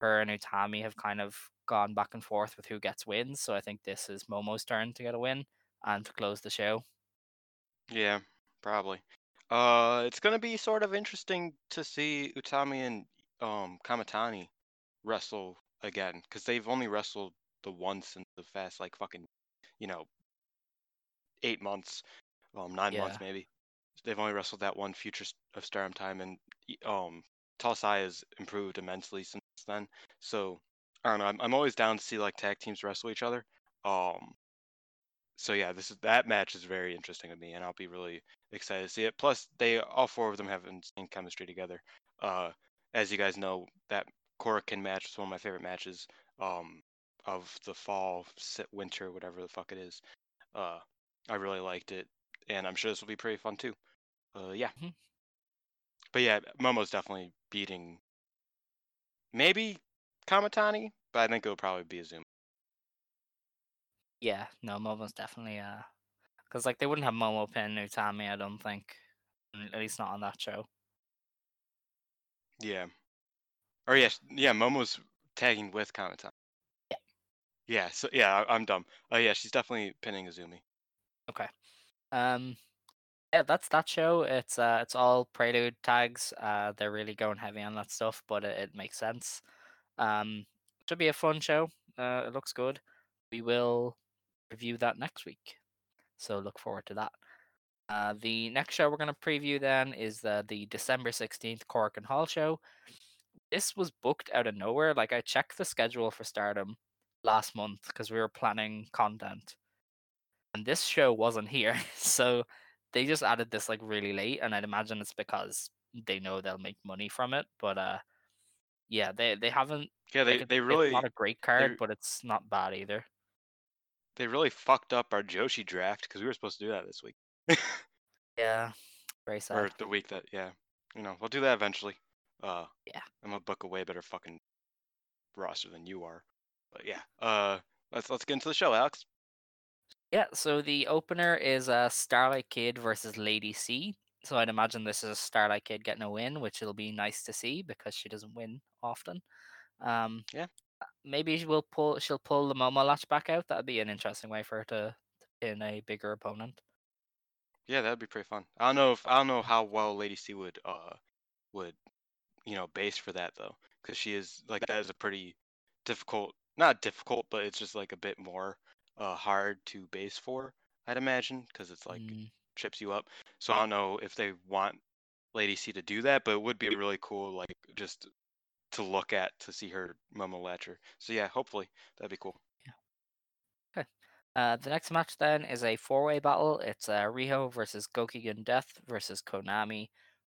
her and Utami have kind of gone back and forth with who gets wins. So I think this is Momo's turn to get a win and to close the show. Yeah, probably. Uh, it's gonna be sort of interesting to see Utami and um Kamatani wrestle again because they've only wrestled the once in the fast like fucking, you know, eight months, um, nine months maybe. They've only wrestled that one Future of Stardom time, and um, Talsai has improved immensely since then. So I don't know. I'm I'm always down to see like tag teams wrestle each other. Um, so yeah, this is that match is very interesting to me, and I'll be really excited to see it. Plus, they all four of them have insane chemistry together. Uh, as you guys know, that Korakuen match was one of my favorite matches um of the fall, winter, whatever the fuck it is. Uh, I really liked it, and I'm sure this will be pretty fun too. Uh, yeah. Mhm. But yeah, Momo's definitely beating maybe Kamatani, but I think it'll probably be a Azumi. Yeah, no, Momo's definitely uh, because like they wouldn't have Momo pin Utami, I don't think, at least not on that show. Yeah. Or yeah, sh- yeah, Momo's tagging with Kamatani. Yeah. Yeah, so yeah, I- I'm dumb. Oh yeah, she's definitely pinning Azumi. Okay. Um yeah, that's that show. It's uh it's all prelude tags. Uh they're really going heavy on that stuff, but it, it makes sense. Um should be a fun show. Uh it looks good. We will review that next week. So look forward to that. Uh the next show we're gonna preview then is the the December 16th Korakuen Hall show. This was booked out of nowhere. Like I checked the schedule for Stardom last month because we were planning content and this show wasn't here <laughs> so they just added this like really late and i'd imagine it's because they know they'll make money from it but uh yeah they they haven't Yeah, they like, they it's really not a great card but it's not bad either they really fucked up our Joshi draft because we were supposed to do that this week. <laughs> yeah very sad or the week that yeah. You know, we'll do that eventually. Uh Yeah. I'm gonna book a way better fucking roster than you are. But yeah. Uh let's let's get into the show, Alex. Yeah so the opener is uh starlight kid versus lady c so i'd imagine this is a starlight kid getting a win which it'll be nice to see because she doesn't win often um Yeah. maybe she will pull she'll pull the momo latch back out that'd be an interesting way for her to, to pin a bigger opponent Yeah, that'd be pretty fun. I don't know if I don't know how well Lady C would uh would you know base for that though, because she is like that is a pretty difficult, not difficult, but it's just like a bit more uh hard to base for. I'd imagine because it's like Mm, trips you up. So I don't know if they want Lady C to do that, but it would be really cool like just to look at to see her Momo Latcher. So yeah, hopefully that'd be cool. Yeah. Okay. Uh, the next match then is a four-way battle. It's uh, Riho versus Gokigen Death versus Konami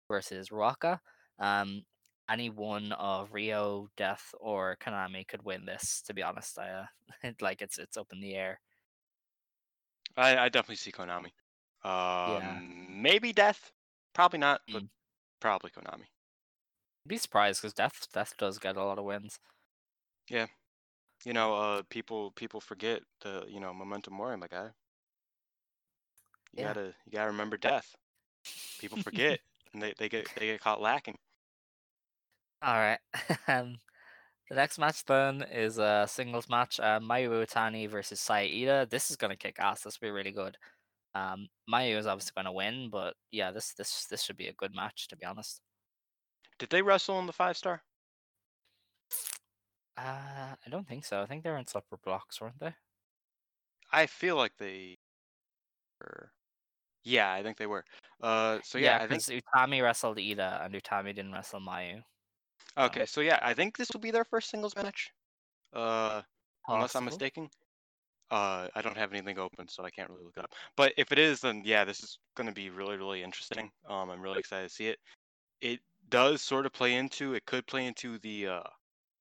versus Ruaka. Um, any one of Riho, Death, or Konami could win this. To be honest, I uh, <laughs> like it's it's up in the air. I, I definitely see Konami. Um, maybe Death, probably not, but Mm. probably Konami. I'd be surprised because Death Death does get a lot of wins. Yeah, you know, uh, people people forget the you know momentum mori, my guy. You Yeah. gotta you gotta remember Death. People forget, <laughs> and they, they get they get caught lacking. All right. <laughs> um, the next match then is a singles match. Uh, Mayu Iwatani versus Saya Iida. This is gonna kick ass. This will be really good. Um, Mayu is obviously gonna win, but yeah, this this this should be a good match to be honest. Did they wrestle in the five star? Uh, I don't think so. I think they're in separate blocks, weren't they? I feel like they were. Yeah, I think they were. Uh, so yeah, I think Utami wrestled Iida and Utami didn't wrestle Mayu. Okay. So yeah, I think this will be their first singles match. Uh, unless I'm mistaken. Uh, I don't have anything open, so I can't really look it up. But if it is, then yeah, this is going to be really, really interesting. Um, I'm really excited to see it. It does sort of play into. It could play into the uh,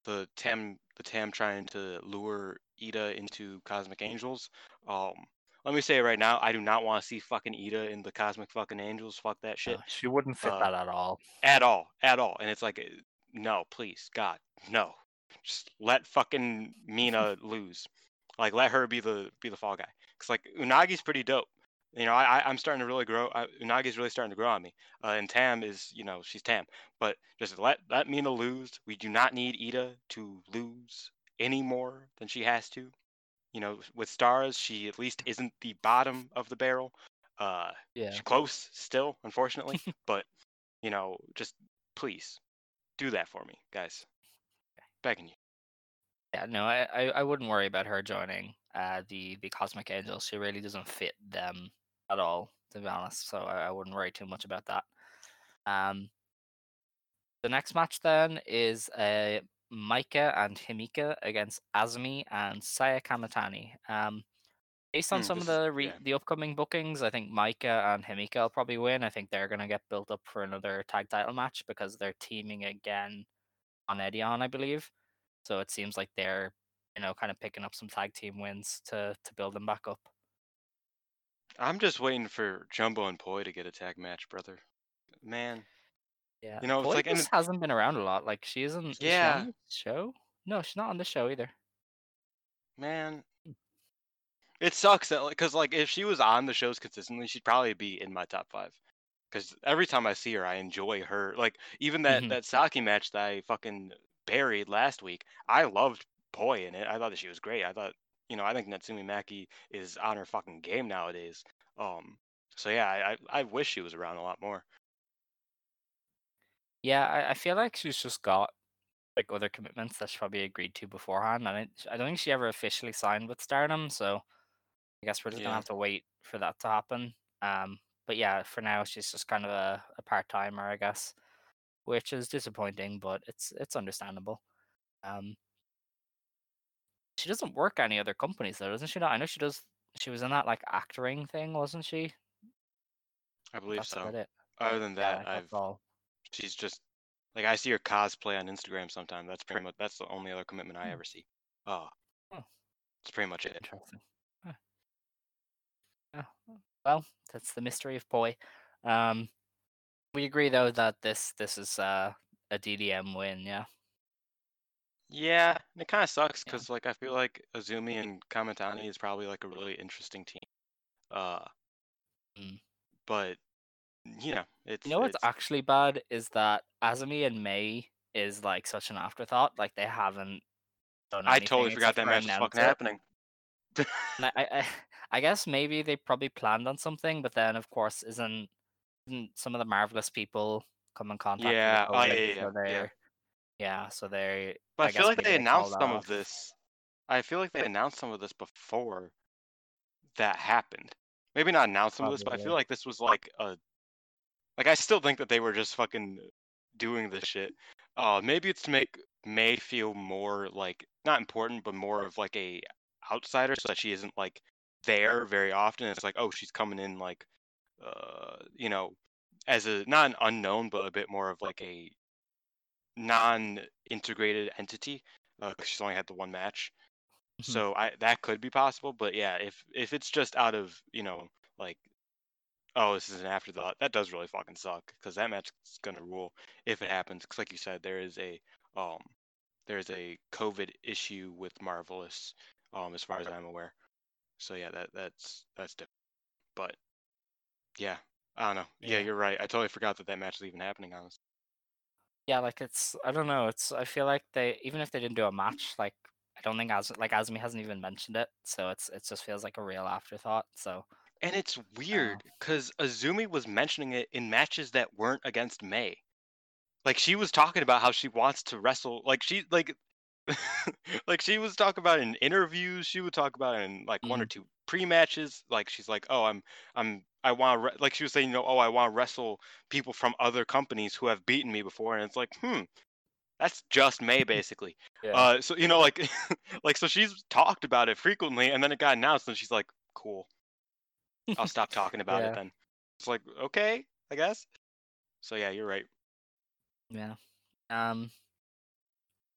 the Tam, the Tam trying to lure Iida into Cosmic Angels. Um, let me say it right now. I do not want to see fucking Iida in the Cosmic fucking Angels. Fuck that shit No, she wouldn't fit Uh, that at all. at all, at all. And it's like, uh, no, please, God, no. Just let fucking Mina lose. Like, let her be the be the fall guy. Cause like Unagi's pretty dope. You know, I I- I'm starting to really grow. I, Unagi's really starting to grow on me. Uh, and Tam is, you know, she's Tam. But just let let Mina lose. We do not need Iida to lose any more than she has to. You know, with stars, she at least isn't the bottom of the barrel. Uh, Yeah. She's close still, unfortunately. <laughs> but you know, just please do that for me, guys. Begging you. Yeah, no, I, I, I wouldn't worry about her joining uh the the Cosmic Angels. She really doesn't fit them at all, to be honest. So I, I wouldn't worry too much about that. Um, the next match then is uh Maika and Himika against Azumi and Saya Kamatani. Um, based on Hmm, some of the re- yeah. the upcoming bookings, I think Maika and Himika will probably win. I think they're gonna get built up for another tag title match because they're teaming again on Edion, I believe. So it seems like they're, you know, kind of picking up some tag team wins to to build them back up. I'm just waiting for Jumbo and Poi to get a tag match, brother. Man, Yeah, You know, Poi like- and hasn't been around a lot. Like she isn't. is she Yeah. on the show. No, she's not on the show either. man. It sucks that because like if she was on the shows consistently, she'd probably be in my top five. Because every time I see her, I enjoy her. Like even that Mhm. that Saki match that I fucking buried last week, I loved Poi in it. I thought that she was great. I thought you know I think Natsumi Maki is on her fucking game nowadays. Um. So yeah, I I, I wish she was around a lot more. Yeah, I, I feel like she's just got like other commitments that she probably agreed to beforehand. I don't, I don't think she ever officially signed with Stardom, so I guess we're just Yeah. gonna have to wait for that to happen. Um, but yeah, for now she's just kind of a, a part timer, I guess, which is disappointing, but it's it's understandable. Um, she doesn't work any other companies though, doesn't she? Not? I know she does. She was in that like actoring thing, wasn't she? I believe That's so. it. Other than that, like, I've all. she's just like I see her cosplay on Instagram sometimes. That's pretty much that's the only other commitment I Hmm. ever see. Oh, Oh. that's pretty much it. Interesting. Yeah. Well, that's the mystery of Poi. Um, we agree though that this this is uh, a DDM win. Yeah. Yeah, and it kind of sucks Yeah. because like I feel like Azumi and Kamatani is probably like a really interesting team. Uh, Mm. but you know, it's You know what's it's, actually bad is that Azumi and May is like such an afterthought. Like they haven't done. I totally forgot that match was fucking it. happening. I, I, I- guess maybe they probably planned on something, but then of course isn't, isn't some of the marvelous people come in contact Yeah, oh, yeah, yeah, so yeah, yeah. so they're But I, I feel like they they announced some off. of this. I feel like they announced some of this before that happened. Maybe not announced some of this, but I feel like this was like a. Like I still think that they were just fucking doing this shit. Uh, maybe it's to make May feel more like not important, but more of like a outsider, so that she isn't like there very often. It's like, oh, she's coming in like, uh, you know, as a not an unknown, but a bit more of like a non-integrated entity because she's only had the one match. Mhm. So I that could be possible, but yeah, if if it's just out of you know like, oh this is an afterthought, that does really fucking suck because that match is gonna rule if it happens. Because like you said, there is a um there's a COVID issue with Marvelous, um as far as I'm aware. So yeah, that that's that's different. But yeah, I don't know. Yeah, Yeah. you're right. I totally forgot that that match was even happening. Honestly. Yeah, like it's I don't know. It's I feel like they even if they didn't do a match, like I don't think Az like Azumi hasn't even mentioned it, so it's it just feels like a real afterthought. So And it's uh weird because Azumi was mentioning it in matches that weren't against May. Like she was talking about how she wants to wrestle. Like she like, <laughs> like she was talking about in interviews. She would talk about it in like one or two pre-matches. Like she's like, oh, I'm I'm I want to re-, like she was saying, you know, oh, I want to wrestle people from other companies who have beaten me before. And it's like, hmm, that's just May <laughs> basically. yeah, Uh, so you know, like, <laughs> like so she's talked about it frequently, and then it got announced, and she's like, "Cool, I'll stop talking about Yeah. it then." It's like, okay, I guess. So yeah, you're right. yeah. Um.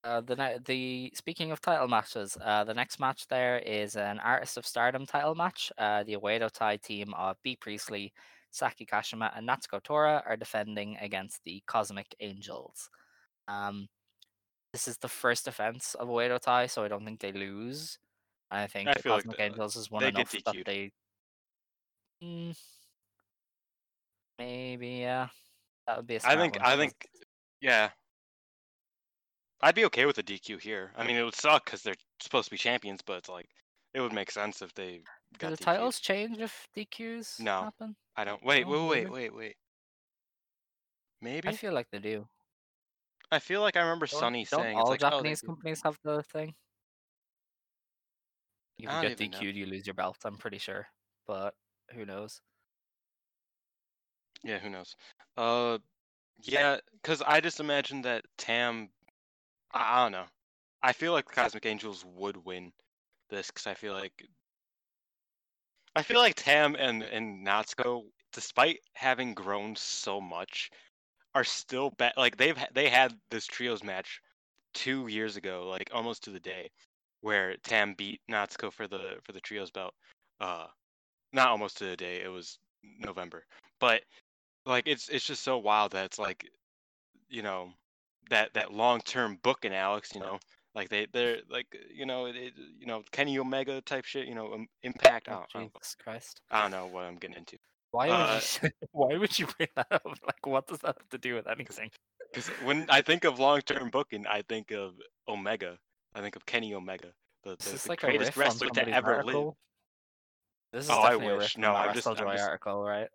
Uh, the ne- the speaking of title matches, uh, the next match there is an Artist of Stardom title match. Uh, the Oedo Tai team of Bea Priestley, Saki Kashima, and Natsuko Tora are defending against the Cosmic Angels. Um, this is the first defense of Oedo Tai, so I don't think they lose. I think I the feel like Cosmic the- Angels is one enough that they. Mm, maybe yeah, that would be a I think, I think, yeah, I'd be okay with a DQ here. I mean, it would suck because they're supposed to be champions, but it's like it would make sense if they Do got the DQ'd. titles change if DQs No. happen? I don't. Wait, Oh, wait, wait, wait, wait. Maybe. I feel like they do. I feel like I remember Don't, Sonny don't saying all like, oh, Japanese do. companies have the thing? If you get. DQ'd, you lose your belt. I'm pretty sure, but who knows? Yeah, who knows? Uh, yeah, because I just imagine that Tam. I, I don't know. I feel like the Cosmic Angels would win this because I feel like. I feel like Tam and and Natsuko, despite having grown so much, are still bad. Like they've they had this trios match two years ago, like almost to the day, where Tam beat Natsuko for the for the trios belt. Uh, not almost to the day. It was November, but like it's it's just so wild that it's like you know that that long term booking Alex you know like they they're like you know it, you know Kenny Omega type shit you know um, impact Oh, don't, I, Christ! I don't know what I'm getting into Why would Uh, you? <laughs> Why would you bring that up? <laughs> Like, what does that have to do with anything? because when I think of long term booking I think of Omega I think of Kenny Omega the, Is the, this the like greatest wrestler to ever live? This is Oh, I wish. No, I'm just- I'm just- article, right?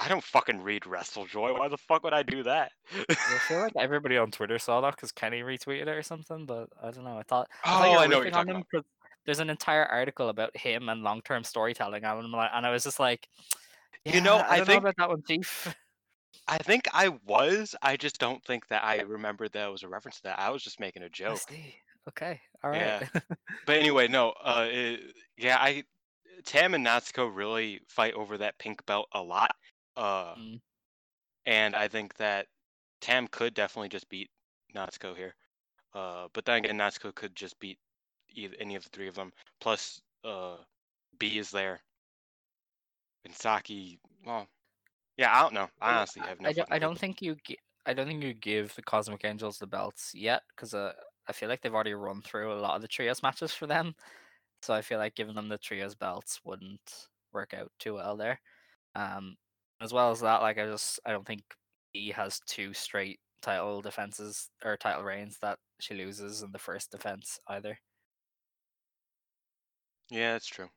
I don't fucking read WrestleJoy why the fuck would I do that I feel <laughs> like everybody on Twitter saw that because Kenny retweeted it or something, but I don't know. I thought oh I thought I know what you're talking him about there's an entire article about him and long-term storytelling, and, I'm like, and I was just like, You know, "Yeah, I don't think- know about that one, Chief. <laughs> I think I was. I just don't think that I remembered that it was a reference to that. I was just making a joke. Okay, all right. Yeah. <laughs> But anyway, no. Uh, it, yeah, I Tam and Natsuko really fight over that pink belt a lot. Uh, Mm. and I think that Tam could definitely just beat Natsuko here. Uh, but then again, Natsuko could just beat either, any of the three of them. Plus, uh, Bea is there. And Saki, well, yeah, I don't know. I honestly have no. I don't. I don't think you. Gi- I don't think you give the Cosmic Angels the belts yet, because uh, I feel like they've already run through a lot of the trios matches for them. So I feel like giving them the trios belts wouldn't work out too well there. Um, as well as that, like I just I don't think he has two straight title defenses or title reigns that she loses in the first defense either. Yeah, that's true.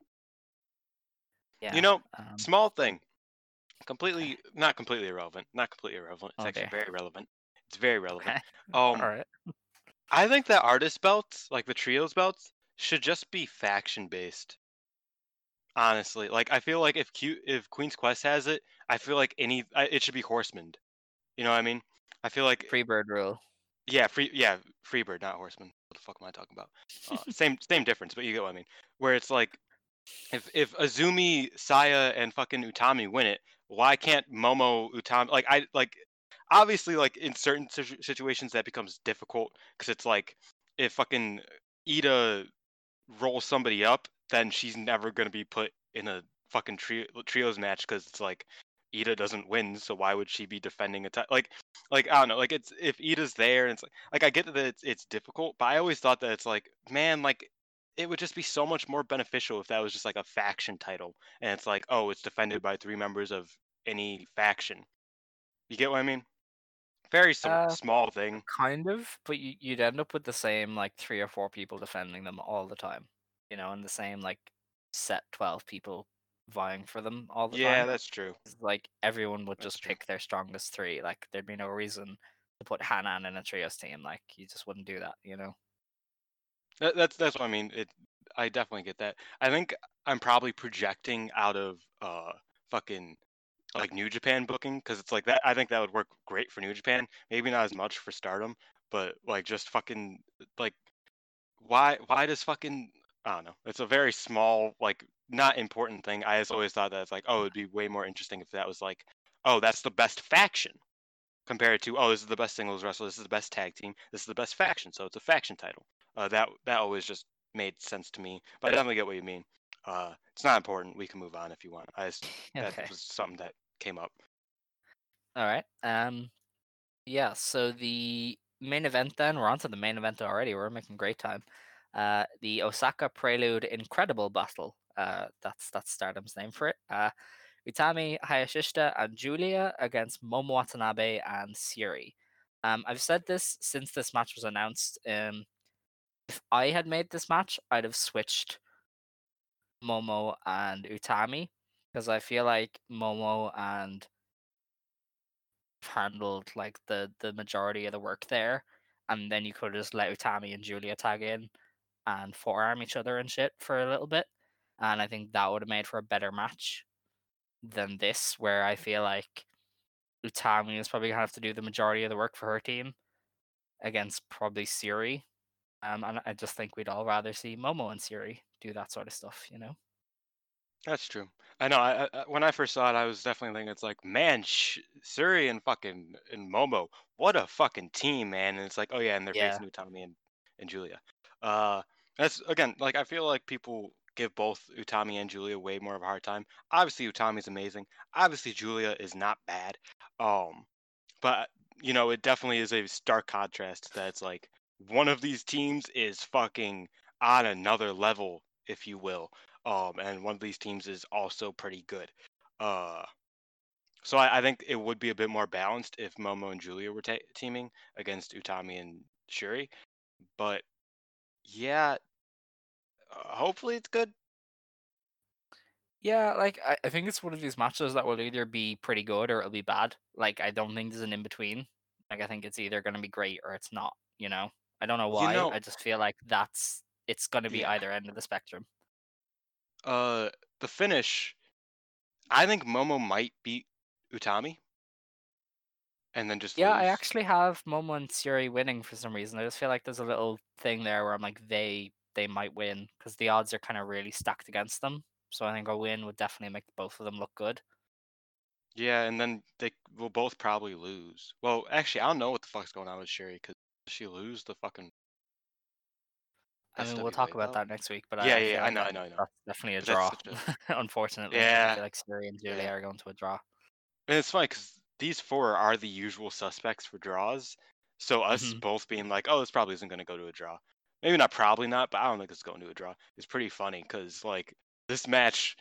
Yeah. You know, um, small thing completely not completely irrelevant not completely irrelevant it's Oh, actually very relevant it's very relevant okay. <laughs> um All right. i think that artist belts like the trios belts should just be faction based honestly like i feel like if Q, if queen's quest has it i feel like any I- it should be horseman you know what i mean i feel like Freebird rule. yeah, free yeah, Freebird, not Horseman. What the fuck am I talking about? Uh, same same difference, but you get what I mean. Where it's like if if Azumi, Saya, and fucking Utami win it, why can't Momo Utami like I like obviously like in certain situ- situations that becomes difficult because it's like if fucking Iida rolls somebody up, then she's never gonna be put in a fucking trio, trios match because it's like Iida doesn't win, so why would she be defending a title? Like, like I don't know. Like it's if Iida's there, and it's like, like I get that it's, it's difficult, but I always thought that it's like, man, like it would just be so much more beneficial if that was just like a faction title, and it's like, oh, it's defended by three members of any faction. You get what I mean? Very sm- Uh, small thing. Kind of, but you, you'd end up with the same like three or four people defending them all the time, you know, and the same like set twelve people vying for them all the Yeah, time. Yeah, that's true. Like everyone would That's just true. pick their strongest three. Like there'd be no reason to put Hanan in a trios team. Like you just wouldn't do that, you know. That, that's that's what I mean. It I definitely get that. I think I'm probably projecting out of uh fucking like New Japan booking because it's like that. I think that would work great for New Japan. Maybe not as much for Stardom, but like just fucking like why why does fucking I don't know. It's a very small like not important thing. I just always thought that it's like oh it'd be way more interesting if that was like oh that's the best faction compared to oh this is the best singles wrestler this is the best tag team this is the best faction so it's a faction title uh, that that always just made sense to me but i definitely get what you mean uh, it's not important we can move on if you want i just <laughs> that Okay. was something that came up All right. Um, yeah. So the main event then we're on to the main event already. We're making great time. Uh, the Osaka Prelude Incredible Battle. Uh, that's that's Stardom's name for it. Uh, Utami Hayashishita and Giulia against Momo Watanabe and Syuri. Um, I've said this since this match was announced. Um, if I had made this match, I'd have switched Momo and Utami because I feel like Momo and handled like the the majority of the work there, and then you could just let Utami and Julia tag in and forearm each other and shit for a little bit, and I think that would have made for a better match than this, where I feel like Utami is probably gonna have to do the majority of the work for her team against probably Syuri. Um, and I just think we'd all rather see Momo and Syuri do that sort of stuff, you know. that's true i know I, I, when i first saw it i was definitely thinking it's like man Sh- syuri and fucking and momo what a fucking team man and it's like oh yeah and they're Yeah. facing utami and, and giulia uh that's again like i feel like people give both utami and giulia way more of a hard time. Obviously utami's amazing. Obviously giulia is not bad um but you know it definitely is a stark contrast that it's like one of these teams is fucking on another level if you will um and one of these teams is also pretty good uh so I, I think it would be a bit more balanced if momo and julia were ta- teaming against utami and syuri but yeah uh, hopefully it's good Yeah, like I, I think it's one of these matches that will either be pretty good or it'll be bad. Like I don't think there's an in between. Like I think it's either gonna be great or it's not, you know? I don't know You why. know- I just feel like that's it's gonna be Yeah. either end of the spectrum. uh the finish i think momo might beat utami and then just Yeah, I actually have Momo and Syuri winning for some reason. I just feel like there's a little thing there where I'm like they they might win because the odds are kind of really stacked against them. So I think a win would definitely make both of them look good. Yeah, and then they will both probably lose. Well, actually, I don't know what the fuck's going on with Syuri because she lose the fucking. I mean, we'll talk about belt? that next week, but Yeah, I, yeah, feel I know, I know, I know. That's definitely a draw. that's <laughs> Unfortunately, I Yeah, feel like Syuri and Giulia yeah. are going to a draw. And it's funny because these four are the usual suspects for draws. So us Mhm. both being like, "Oh, this probably isn't going to go to a draw." Maybe not, probably not, but I don't think it's going to a draw. It's pretty funny because like this match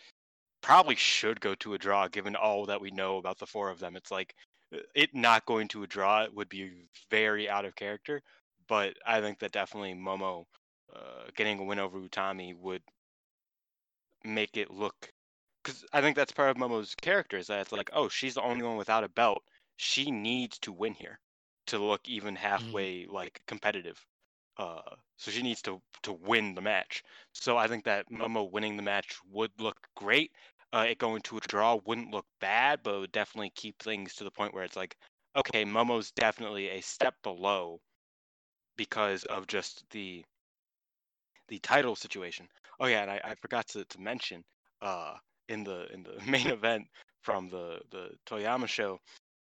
probably should go to a draw given all that we know about the four of them. It's like uh, it not going to a draw would be very out of character, but I think that definitely Momo uh, getting a win over Utami would make it look because I think that's part of Momo's character is that it's like, oh, she's the only one without a belt. She needs to win here to look even halfway like competitive. Uh, so she needs to to win the match. So I think that Momo winning the match would look great. Uh, it going to a draw wouldn't look bad, but it would definitely keep things to the point where it's like, okay, Momo's definitely a step below because of just the the title situation. Oh yeah, and I, I forgot to, to mention uh in the in the <laughs> main event from the the Toyama show,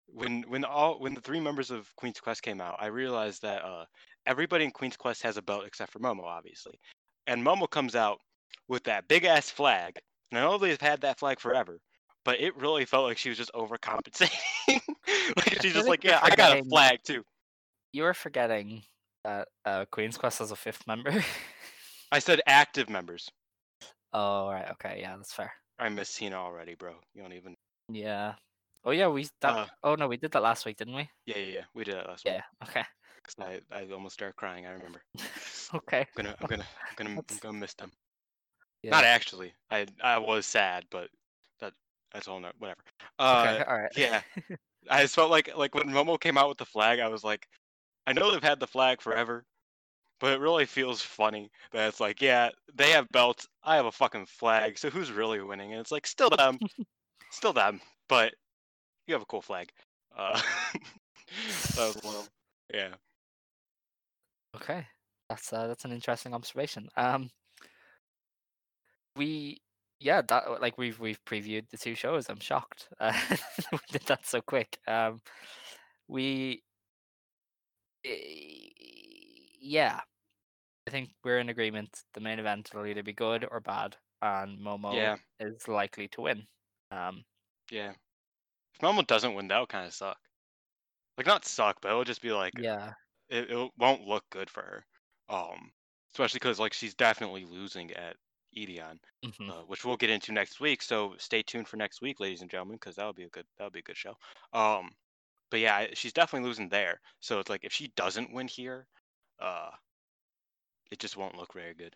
when when all when the three members of Queen's Quest came out, I realized that uh everybody in Queen's Quest has a belt except for Momo, obviously. And Momo comes out with that big ass flag. And I know they've had that flag forever, but it really felt like she was just overcompensating. <laughs> like she's just like yeah, I got a flag too. You were forgetting that uh, Queen's Quest has a fifth member. I said active members. <laughs> oh right, okay, yeah, that's fair. I miss Cena already, bro. You don't even. Yeah. Oh yeah, we that. Uh, oh no, we did that last week, didn't we? Yeah, yeah, yeah. We did that last week. Yeah. Okay. 'cause I, I almost started crying. I remember. <laughs> Okay. I'm gonna, I'm gonna, I'm gonna, I'm gonna miss them. Yeah. Not actually. I, I was sad, but that, that's all. No, whatever. Uh, okay. All right. yeah. <laughs> I just felt like, like when Momo came out with the flag, I was like, I know they've had the flag forever, but it really feels funny that it's like, yeah, they have belts, I have a fucking flag, so who's really winning? And it's like, still them, <laughs> still them, but you have a cool flag. Uh, <laughs> that was a little, yeah. Okay, that's uh, that's an interesting observation. Um, we yeah, that like we've we've previewed the two shows. I'm shocked <laughs> uh, we did that so quick. Um, we eh, yeah, I think we're in agreement. The main event will either be good or bad, and Momo Yeah. is likely to win. Um, Yeah. If Momo doesn't win, that'll kind of suck. Like, not suck, but it'll just be like, yeah, it, it won't look good for her. Um, especially because like she's definitely losing at Edion, mhm, uh, which we'll get into next week. So stay tuned for next week, ladies and gentlemen, because that'll be a good that'll be a good show. Um, but yeah, she's definitely losing there. So it's like if she doesn't win here, uh, it just won't look very good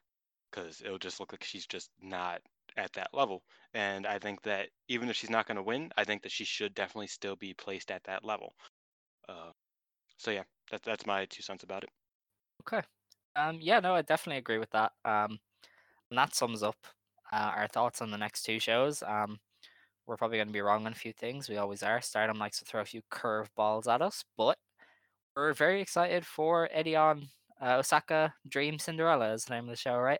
because it'll just look like she's just not at that level. And I think that even if she's not going to win, I think that she should definitely still be placed at that level. Uh, so yeah, that's that's my two cents about it. Okay. Um, yeah, no, I definitely agree with that. Um, and that sums up uh, our thoughts on the next two shows. Um, we're probably going to be wrong on a few things. We always are. Stardom likes to throw a few curveballs at us, but we're very excited for Edion uh, Osaka Dream Cinderella is the name of the show, right?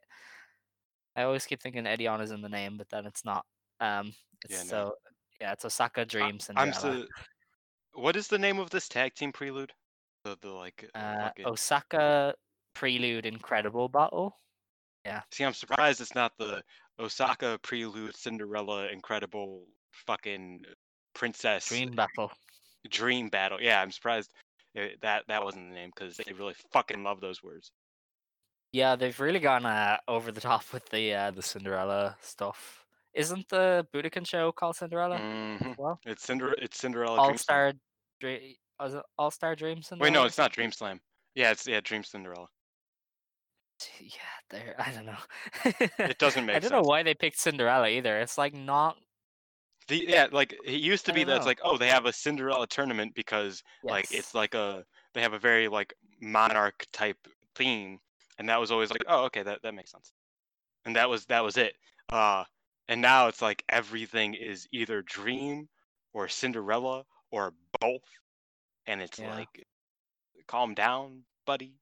I always keep thinking Edion is in the name, but then it's not. Um, it's Yeah, no. so yeah, it's Osaka Dream I'm Cinderella. so. What is the name of this tag team prelude? The the like. uh, uh, Osaka Prelude Incredible Battle. Yeah. See, I'm surprised it's not the Osaka prelude Cinderella incredible fucking princess Dream Battle. dream battle. Yeah, I'm surprised uh, that that wasn't the name because they really fucking love those words. Yeah, they've really gone uh, over the top with the uh, the Cinderella stuff. Isn't the Budokan show called Cinderella? Mhm. Well, It's Cinder. It's Cinderella. All Star, Dream, All Star Dream Cinderella? Wait, no, it's not Dream Slam. Yeah, it's yeah Dream Cinderella. Yeah, there. <laughs> I don't know. It doesn't make I don't sense. know why they picked Cinderella either. It's like not. The, yeah, like it used to be it's know. like oh they have a Cinderella tournament because like it's like a they have a very like monarch type theme and that was always like oh okay that that makes sense. And that was that was it. Uh and now it's like everything is either dream or cinderella or both and it's Yeah. like calm down buddy.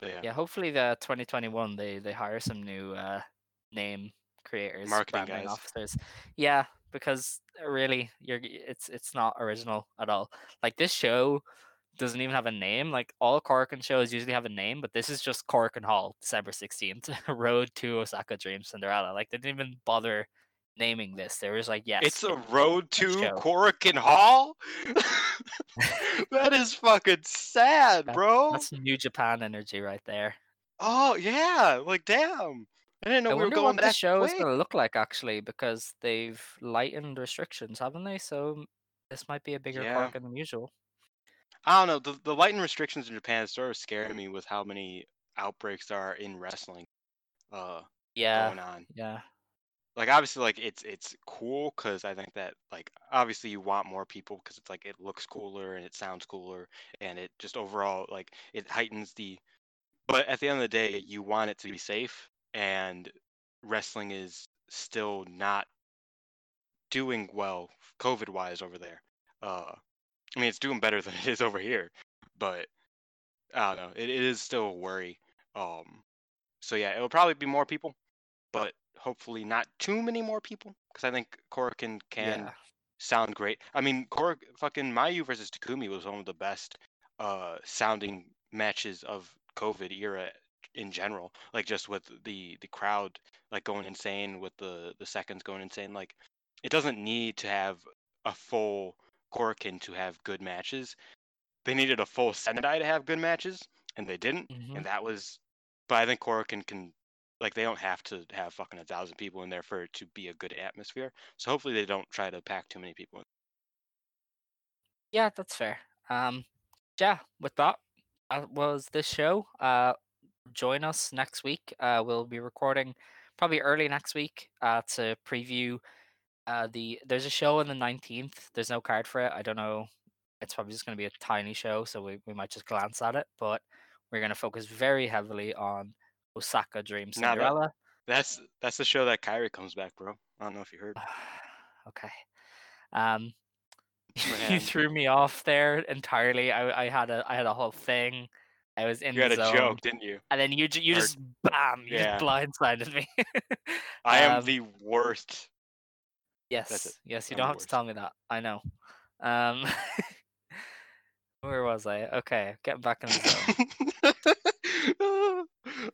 But yeah, Yeah, hopefully the 2021 they they hire some new uh name creators, Marketing branding guys. officers. Yeah, because uh, really, you're it's it's not original at all. Like this show doesn't even have a name. Like all Korakuen shows usually have a name, but this is just Korakuen Hall, December 16th, <laughs> Road to Osaka Dream Cinderella. Like they didn't even bother naming this. They were just like, yes, it's a road to. Korakuen Hall. <laughs> <laughs> that is fucking sad, That- bro. that's New Japan energy right there. Oh yeah, like damn. I didn't know I we were going what the show is going to look like actually, because they've lightened restrictions, haven't they? So this might be a bigger Yeah. park than usual. I don't know. The the lighting restrictions in Japan is sort of scaring me with how many outbreaks there are in wrestling uh Yeah, going on. yeah, Like obviously like it's it's cool cuz I think that like obviously you want more people cuz it's like it looks cooler and it sounds cooler and it just overall like it heightens the but at the end of the day you want it to be safe and wrestling is still not doing well covid wise over there. Uh I mean it's doing better than <laughs> it is over here, but I don't know. It, it is still a worry. Um so yeah, it'll probably be more people, but hopefully not too many more people because I think Korakuen can yeah. sound great. I mean, Kor fucking Mayu versus Takumi was one of the best uh sounding matches of COVID era in general. Like just with the the crowd like going insane with the the seconds going insane. Like it doesn't need to have a full Korakuen to have good matches. They needed a full Sendai to have good matches, and they didn't. Mhm. And that was, but I think Korakuen can, like, they don't have to have fucking a thousand people in there for it to be a good atmosphere. So hopefully they don't try to pack too many people in. Yeah, that's fair. Um, yeah, with that, that was this show. Uh, join us next week. Uh, we'll be recording probably early next week uh, to preview uh, the. There's a show on the 19th. There's no card for it. I don't know. It's probably just going to be a tiny show, so we, we might just glance at it. But we're going to focus very heavily on Osaka Dream that- Cinderella. That's that's the show that Kairi comes back, bro. I don't know if you heard. <sighs> okay. Um, <laughs> you threw me off there entirely. I, I had a I had a whole thing. I was in You had the a joke, didn't you? and then you you Or- just bam, you Yeah. just blindsided me. <laughs> I am Um, the worst. yes, yes. You I'm don't have to tell me that. I know. Um, <laughs> where was I? Okay, getting back in the zone. <laughs>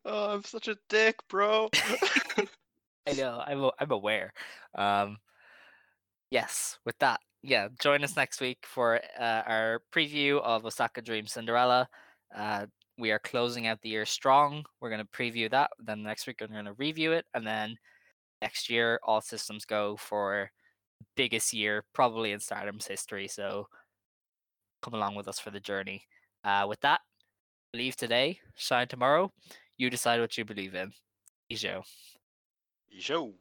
oh, I'm such a dick, bro. I know. I'm I'm aware. Um, yes. With that, yeah. Join us next week for uh, our preview of Osaka Dream Cinderella. Uh, we are closing out the year strong. We're going to preview that. Then next week we're going to review it, and then next year all systems go for biggest year probably in Stardom's history. So come along with us for the journey. Uh, with that, believe today, shine tomorrow. You decide what you believe in. Ijo. Yo.